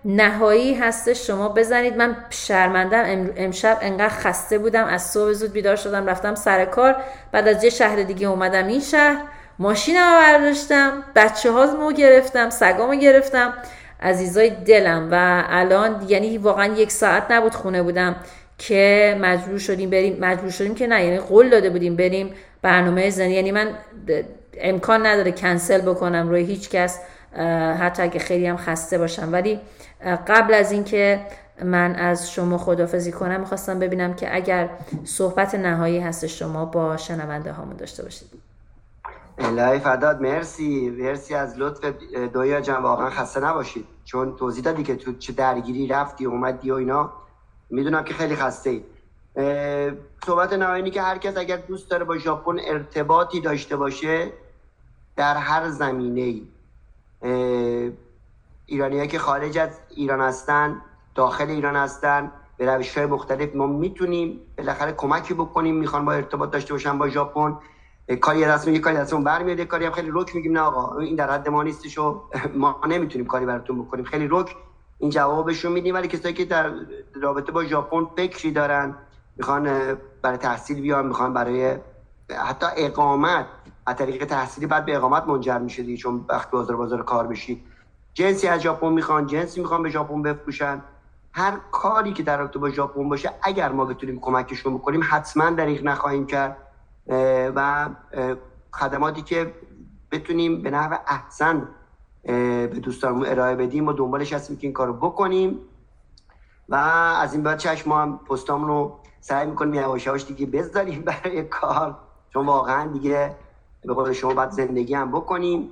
نهایی هستش شما بزنید. من شرمندم. امشب انقدر خسته بودم. از صبح زود بیدار شدم رفتم سر کار. بعد از یه شهر دیگه اومدم این شهر. ماشینم برداشتم بچه ها گرفتم سگامو گرفتم. عزیزای دلم و الان یعنی واقعا یک ساعت نبود خونه بودم که مجبور شدیم بریم. مجبور شدیم که نه یعنی قول داده بودیم بریم برنامه زنی. یعنی من امکان نداره کنسل بکنم روی هیچ کس حتی اگه خیلی هم خسته باشم. ولی قبل از اینکه من از شما خدافزی کنم می‌خواستم ببینم که اگر صحبت نهایی هست شما با شنونده هامون داشته باشید. الهی فداد مرسی. مرسی از لطف دویا جان. واقعا خسته نباشید. چون توضیح دادی که تو چه درگیری رفتی اومدی و اینا. می‌دونم که خیلی خسته اید صحبت نهایی که هر کس اگر دوست داره با ژاپن ارتباطی داشته باشه در هر زمینه ای ایرانی که خارج از ایران هستن داخل ایران هستن به روش های مختلف ما می‌تونیم بالاخره کمکی بکنیم. می‌خوان با ارتباط داشته باشن با ژاپن. کاری دست یه کاری دستمون برمیاد یه کاری هم خیلی رک میگیم نه آقا این در حد ما نیستش و ما نمی‌تونیم کاری براتون بکنیم. خیلی رک این جوابشون میدیم ولی کسایی که در رابطه با ژاپن فکری دارن می‌خوان برای تحصیل بیان می‌خوان برای حتی اقامت از طریق تحصیلی بعد به اقامت منجر میشه چون وقت بازار بازار کار بشید جنسی از ژاپن می‌خوان جنسی می‌خوان به ژاپن بفروشن. هر کاری که در رابطه با ژاپن باشه اگر ما بتونیم کمکشون بکنیم حتما دریغ نخواهیم کرد. و خدماتی که بتونیم به نحو احسن به دوستانمون ارائه بدیم و دنبالش هستیم که این کارو بکنیم. و از این بعد چشم ما هم پستامون رو سعی می‌کنیم یواش یواش دیگه بذاریم برای کار. چون واقعا دیگه به قول شما باید زندگی هم بکنیم.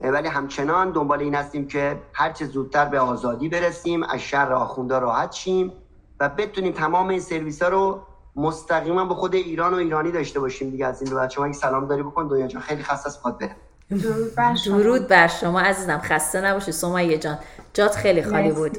ولی همچنان دنبال این هستیم که هرچه زودتر به آزادی برسیم از شر آخونده راحت شیم و بتونیم تمام این سرویس ها رو مستقیما به خود ایران و ایرانی داشته باشیم دیگه از این بعد. شما یک سلام داری بکن دنیا جان. خیلی خسته است برم درود بر شما. درود بر شما عزیزم. خسته نباشی. سمیه جان. جات خیلی خالی بود.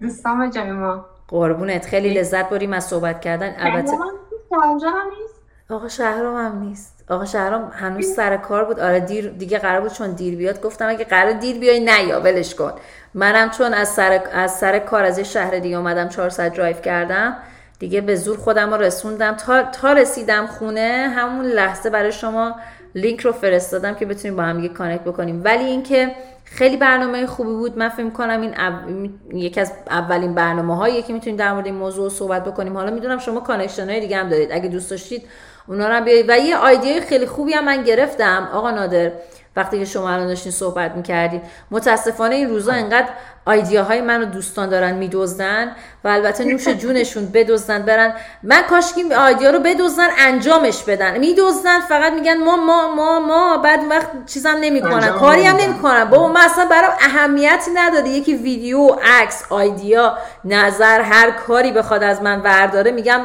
دوستان جان ما. قربونت. خیلی لذت بریم از صحبت کردن. البته نیست. آقا شهرام هم نیست. آقا شهرام هنوز سر کار بود. آره دیر دیگه قرار بود چون دیر بیاد. گفتم اگه قرار دیر بیای نه یا ولش کن. منم چون از سر, از سر کار از یه شهر دیگه اومدم 400 درایو کردم. دیگه به زور خودم رو رسوندم. تا, تا رسیدم خونه همون لحظه برای شما لینک رو فرستادم که بتونیم با هم یه connect بکنیم. ولی اینکه خیلی برنامه خوبی بود. من فکر کنم این یکی از اولین برنامه هایی که می‌تونیم در مورد این موضوع صحبت بکنیم. حالا می‌دونم شما connection های دیگه هم دارید. اگه دوست داشتید اونا رو هم بیایید و یه idea ی خیلی خوبی هم من گرفتم. آقا نادر وقتی که شما الان داشتین صحبت می‌کردید متاسفانه این روزا انقدر های من رو دوستان دارن میدزدن و البته نوش جونشون بدزدن برن من کاش که آیدیا رو بدزدن انجامش بدن. میدزدن فقط میگن ما ما ما ما بعد وقت چیزم نمی‌کنن کاری هم نمی‌کنن. بابا من اصلا برام اهمیتی نداره. یکی ویدیو عکس آیدیا نظر هر کاری بخواد از من ورداره میگم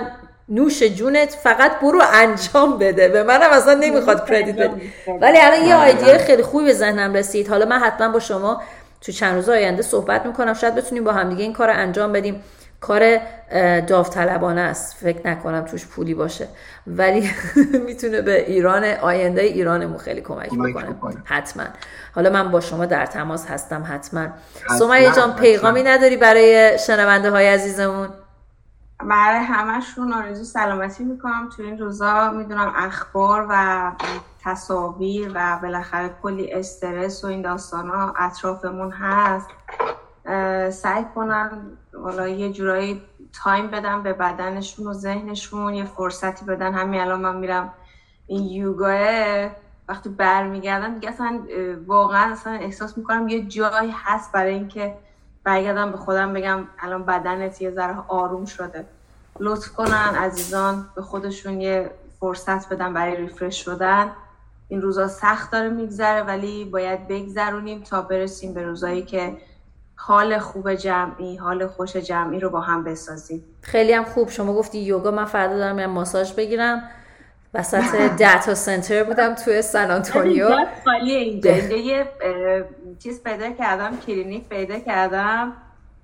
نوش جونت فقط برو انجام بده. به منم اصلا نمی‌خواد کردیت بده ولی الان یه آیدیا خیلی خوبی به ذهنم رسید. حالا من حتما با شما تو چند روز آینده صحبت می‌کنم. شاید بتونیم با همدیگه این کار رو انجام بدیم. کار داوطلبانه است. فکر نکنم توش پولی باشه. ولی می‌تونه به ایران آینده ایرانمون خیلی کمک بکنه. حتما. حالا من با شما در تماس هستم. حتما. سمیه جان پیغامی نداری برای شنونده های عزیزمون؟ برای همشون آرزو سلامتی می‌کنم. تو این روزا می‌دونم اخبار و تصاویر و بالاخره کلی استرس و این داستان ها اطرافمون هست. سعی کنم والا یه جورایی تایم بدم به بدنشون و ذهنشون. یه فرصتی بدن. همین الان من میرم این یوگاه. وقتی برمیگردم دیگه اصلا واقعا اصلا احساس می‌کنم یه جایی هست برای اینکه برگردم به خودم بگم الان بدنت یه ذره آروم شده. لطف کنن عزیزان به خودشون یه فرصت بدن برای ریفرش شدن. این روزا سخت داره میگذره ولی باید بگذرونیم تا برسیم به روزایی که حال خوب جمعی حال خوش جمعی رو با هم بسازیم. خیلی هم خوب. شما گفتی یوگا من فردا دارم یه ماساژ بگیرم. وسط data center بودم توی سان آنتونیو. خالی اینجا. یه چیز پیدا کردم کلینیک پیدا کردم.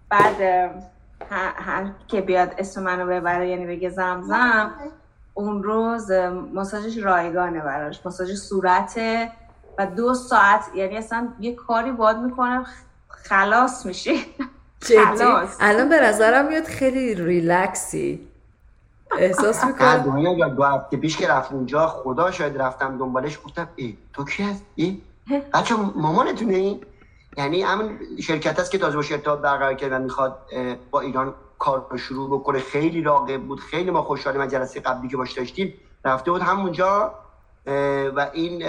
بعد هر که بیاد اسم منو ببره یعنی بگه زمزم اون روز ماساژش رایگانه براش. ماساژ صورته و دو ساعت یعنی اصلا یه کاری باد می‌کنه خلاص میشه خلاص. الان به نظرم میاد خیلی ریلکسی. احساس می‌کنم. دنیا یا دو هفته پیش که رفت اونجا خدا شاید رفتم دنبالش گفتم ای تو کی هستی؟ بچه مامانتونه این؟ یعنی همون شرکت هست که تازه با ارتباط برقرار کرد و می‌خواد با ایران کار رو شروع بکنه. خیلی راقب بود خیلی ما خوشحالیم از جلسه قبلی که باش داشتیم. رفته بود همونجا و این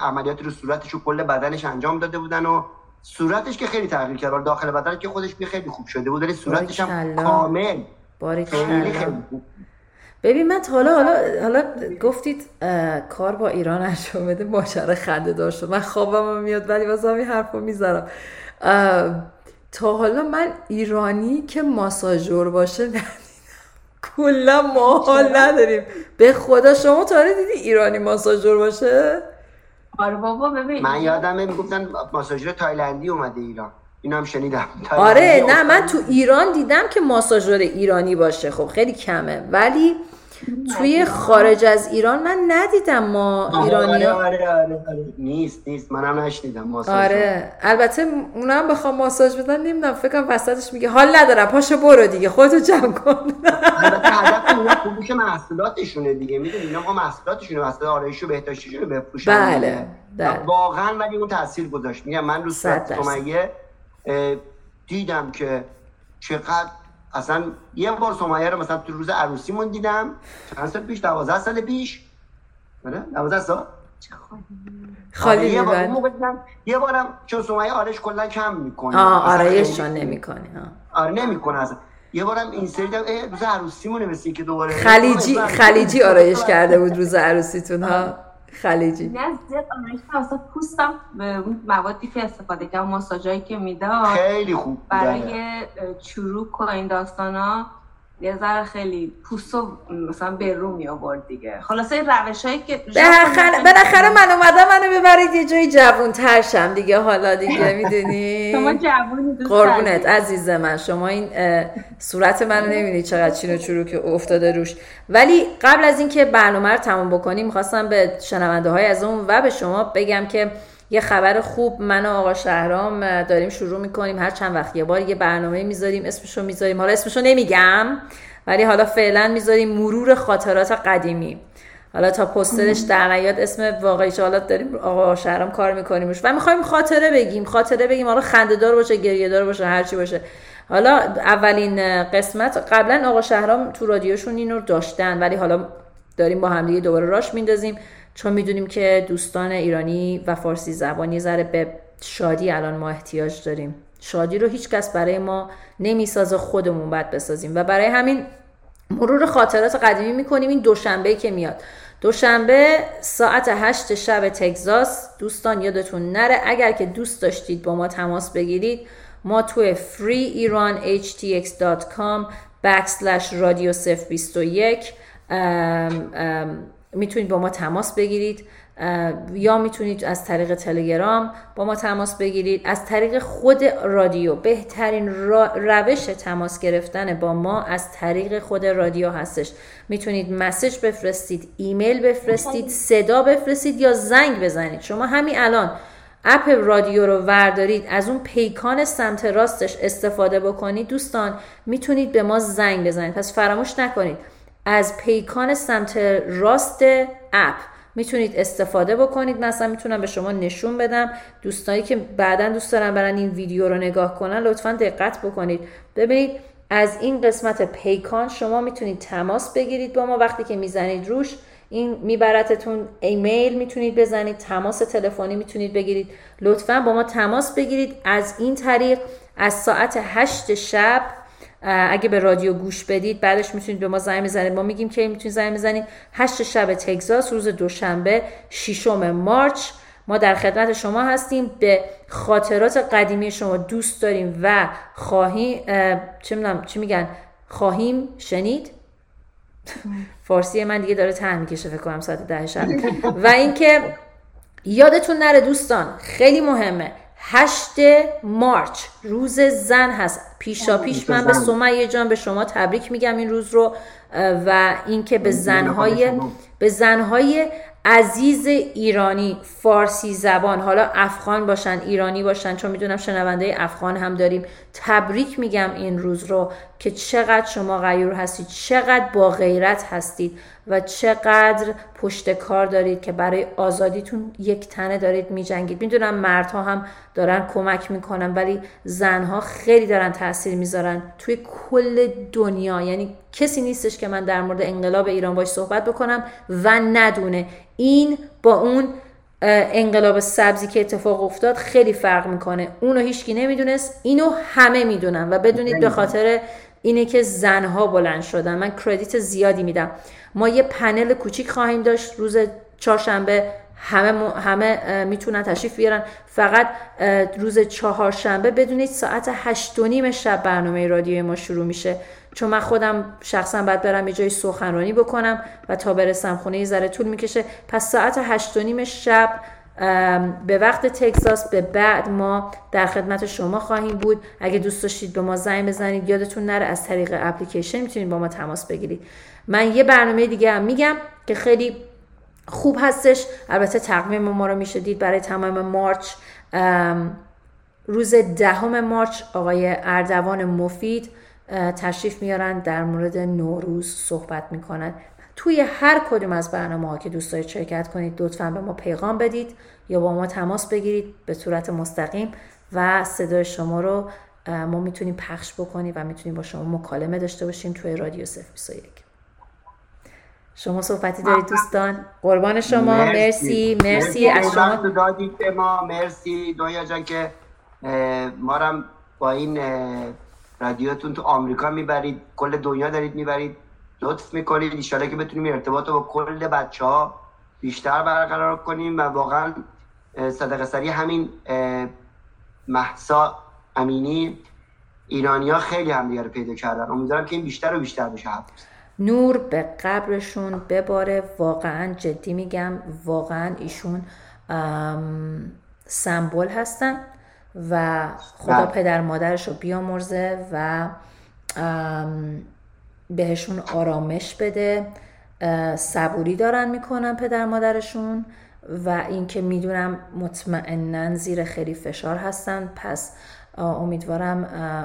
عملیات رو صورتش و کل بدنش انجام داده بودن و صورتش که خیلی تغییر کرد. داخل بدن که خودش خیلی خوب شده بود ولی صورتش هم کامل. خیلی خیلی خوب. ببین من حالا حالا حالا گفتید کار با ایران انجام بده ماجرا خنده داشت من خوابم میاد ولی واسه همین حرفو می‌ذارم. تا حالا من ایرانی که ماساژور باشه ندیدم کلا ما حال نداریم. به خدا شما تا دیدی ایرانی ماساژور باشه؟ آره بابا ببین. من یادمه می‌گفتن ماساژور تایلندی اومده ایران. اینم شنیدم. آره نه من تو ایران دیدم که ماساژور ایرانی باشه. خب خیلی کمه. ولی توی خارج از ایران من ندیدم ما ایرانی. آره آره, آره, آره. نیست نیست. منم نشنیدم ماساژ آره. البته اونم بخوام ماساژ بدن نمی‌دونم فکرم وسطش میگه حال ندارم پاشو برو دیگه خودتو جمع کن. البته هدف اونا فروش محصولاتشونه دیگه. می‌دونی اینا ما محصولاتشونه محصولات آرایشی و بهداشتیشون رو بفروشن بله. بله واقعا ولی اون تاثیر گذاشت. میگم من رو صورت دیدم که چقدر اصلا یه بار سمیه رو مثلا تو روز عروسیمون دیدم. چند سال پیش؟ دوازده سال پیش. آره دوازده سال. خالی آره، یه بار یه بارم چون سمیه آرش کلا کم می‌کنه. آه آرایشان نمی‌کنه آره نمی‌کنه اصلا. یه بارم این سری دم روز عروسیمونه مثل که دوباره خلیجی خلیجی آرایش کرده بود روز عروسیتون ها. خلیجی. نه زیاد آمریکا پوستم موادی که استفاده کردم ماساژایی که می‌داد خیلی خوب برای چروک و این داستانا. یه ذره خیلی پوستو مثلا به رو می آورد دیگه. خلاصه روش هایی که بالاخره من اومدم منو ببرید یه جایی جوون ترشم دیگه. حالا دیگه می‌دونی؟ شما جوونی قربونت عزیز من. شما این صورت منو نمی‌دونی چقدر چین و چرو که افتاده روش. ولی قبل از اینکه برنامه رو تموم بکنیم می‌خواستم به شنونده های از اون و به شما بگم که یه خبر خوب من و آقا شهرام داریم شروع می‌کنیم. هر چند وقت یه بار یه برنامه می‌ذاریم اسمشو می‌ذاریم. حالا اسمشو نمیگم ولی حالا فعلا می‌ذاریم مرور خاطرات قدیمی. حالا تا پسترش در نیاد اسم واقعی حالا داریم آقا شهرام کار میکنیمش و می‌خوایم خاطره بگیم خاطره بگیم. حالا خنده دار باشه گریه دار باشه هرچی باشه. حالا اولین قسمت قبلا آقا شهرام تو رادیوشون اینو داشتن ولی حالا داریم با همدیگه دوباره راش میندازیم. چون می‌دونیم که دوستان ایرانی و فارسی زبانی ذره به شادی الان ما احتیاج داریم. شادی رو هیچکس برای ما نمی‌سازه خودمون باید بسازیم. و برای همین مرور خاطرات قدیمی می‌کنیم این دوشنبه که میاد. دوشنبه ساعت هشت شب تگزاس. دوستان یادتون نره اگر که دوست داشتید با ما تماس بگیرید ما توی freeiranhtx.com backslash radio 21 می‌تونید با ما تماس بگیرید یا می‌تونید از طریق تلگرام با ما تماس بگیرید. از طریق خود رادیو بهترین روش تماس گرفتن با ما از طریق خود رادیو هستش. می‌تونید مسج بفرستید ایمیل بفرستید صدا بفرستید یا زنگ بزنید. شما همین الان اپ رادیو رو وردارید از اون پیکان سمت راستش استفاده بکنید. دوستان می‌تونید به ما زنگ بزنید. پس فراموش نکنید. از پیکان سمت راست اپ. می‌تونید استفاده بکنید. مثلا می‌تونم به شما نشون بدم. دوستانی که بعدا دوست دارن برن این ویدیو رو نگاه کنن لطفا دقت بکنید. ببینید از این قسمت پیکان شما می‌تونید تماس بگیرید با ما. وقتی که می‌زنید روش این میبرتتون ایمیل می‌تونید بزنید. تماس تلفنی می‌تونید بگیرید. لطفا با ما تماس بگیرید. از این طریق از ساعت 8 شب اگه به رادیو گوش بدید بعدش می‌تونید به ما زنگ بزنید. ما میگیم که می‌تونید زنگ بزنید؟ هشت شب تگزاس روز دوشنبه ششم مارچ. ما در خدمت شما هستیم. به خاطرات قدیمی شما دوست داریم و خواهیم چه چی میگن؟ خواهیم شنید؟ فارسی من دیگه داره ته می‌کشه فکر کنم ساعت ده شب. و اینکه یادتون نره دوستان خیلی مهمه. هشت مارچ روز زن هست. پیشا پیش من به سمیه جان به شما تبریک میگم این روز رو و اینکه به زنهای به زنهای عزیز ایرانی فارسی زبان. حالا افغان باشن ایرانی باشن چون می‌دونم شنونده افغان هم داریم. تبریک میگم این روز رو که چقدر شما غیور هستید چقدر با غیرت هستید و چقدر پشت کار دارید که برای آزادیتون یک تنه دارید میجنگید. می‌دونم مردها هم دارن کمک می‌کنن ولی زنها خیلی دارن تاثیر می‌ذارن توی کل دنیا. یعنی کسی نیستش که من در مورد انقلاب ایران باش صحبت بکنم و ندونه. این با اون انقلاب سبزی که اتفاق افتاد خیلی فرق می‌کنه. اونو هیچکی نمی‌دونست اینو همه می‌دونن و بدونید به خاطر اینه که زنها بلند شدن. من کردیت زیادی میدم. ما یه پنل کوچیک خواهیم داشت. روز چهارشنبه همه همه می‌تونن تشریف بیارن. فقط روز چهارشنبه بدونید ساعت هشت و نیم شب برنامه رادیوی ما شروع میشه. چون من خودم شخصا باید برم یه جای سخنرانی بکنم و تا برسم خونه یه ذره طول می‌کشه. پس ساعت هشت و نیم شب به وقت تگزاس به بعد ما در خدمت شما خواهیم بود. اگه دوست داشتید به ما زنگ بزنید یادتون نره از طریق اپلیکیشن می‌تونید با ما تماس بگیرید. من یه برنامه دیگه هم میگم که خیلی خوب هستش. البته تقویم ما رو می‌شدید برای تمام مارچ روز دهم مارچ آقای اردوان مفید. تشریف میارن در مورد نوروز صحبت می‌کنن. توی هر کدوم از برنامه ها که دوست دارید شرکت کنید لطفا به ما پیغام بدید یا با ما تماس بگیرید به صورت مستقیم و صدای شما رو ما می‌تونیم پخش بکنیم و می‌تونیم با شما مکالمه داشته باشیم توی رادیو 021 شما صحبتی دارید دوستان؟ قربان شما. مرسی. مرسی, مرسی از شما. دادید ما. مرسی. دنیا جان که ما با این رادیوتون تو آمریکا می‌برید کل دنیا دارید می‌برید لطف می‌کنید ایشالا که بتونیم ارتباط با کل بچه ها بیشتر برقرار کنیم و واقعا صدق سری همین محسا امینی ایرانیا خیلی هم دیگه رو پیدا کردن. امیدوارم که این بیشتر و بیشتر بشه. نور به قبرشون بباره. واقعا جدی میگم واقعا ایشون سمبل هستن. و خدا بله. پدر مادرش رو بیامرزه و بهشون آرامش بده. صبوری دارن می‌کنن پدر مادرشون و اینکه می‌دونم مطمئنا زیر خیلی فشار هستن. پس امیدوارم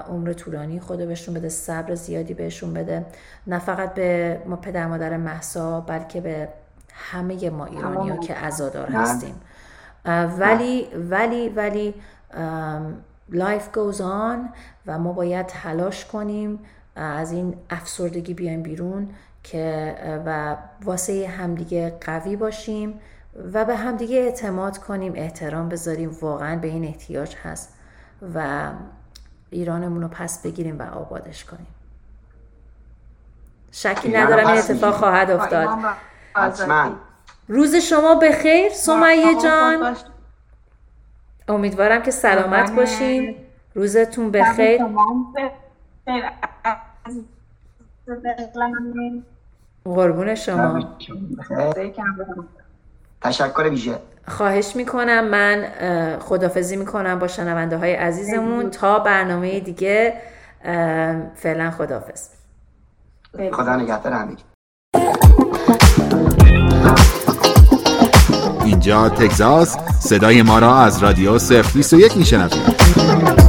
عمر طولانی خدا بهشون بده صبر زیادی بهشون بده. نه فقط به ما پدر مادر مهسا بلکه به همه ما ایرانی ها که عزادار هستیم. ولی ولی ولی life goes on و ما باید تلاش کنیم از این افسردگی بیایم بیرون که و واسه همدیگه قوی باشیم و به همدیگه اعتماد کنیم احترام بذاریم واقعا به این احتیاج هست و ایرانمون رو پس بگیریم و آبادش کنیم. شکی ندارم این اتفاق خواهد افتاد. روز شما بخیر سمیه جان. امیدوارم که سلامت باشین. روزتون بخیر. قربون شما. تشکر ویژه. خواهش می‌کنم. من خدافزی می‌کنم با شنونده های عزیزمون تا برنامه دیگه فعلا خدافز خدا نگهدار همگی. اینجا تگزاس. صدای ما را از رادیو 021 21 میشنوید.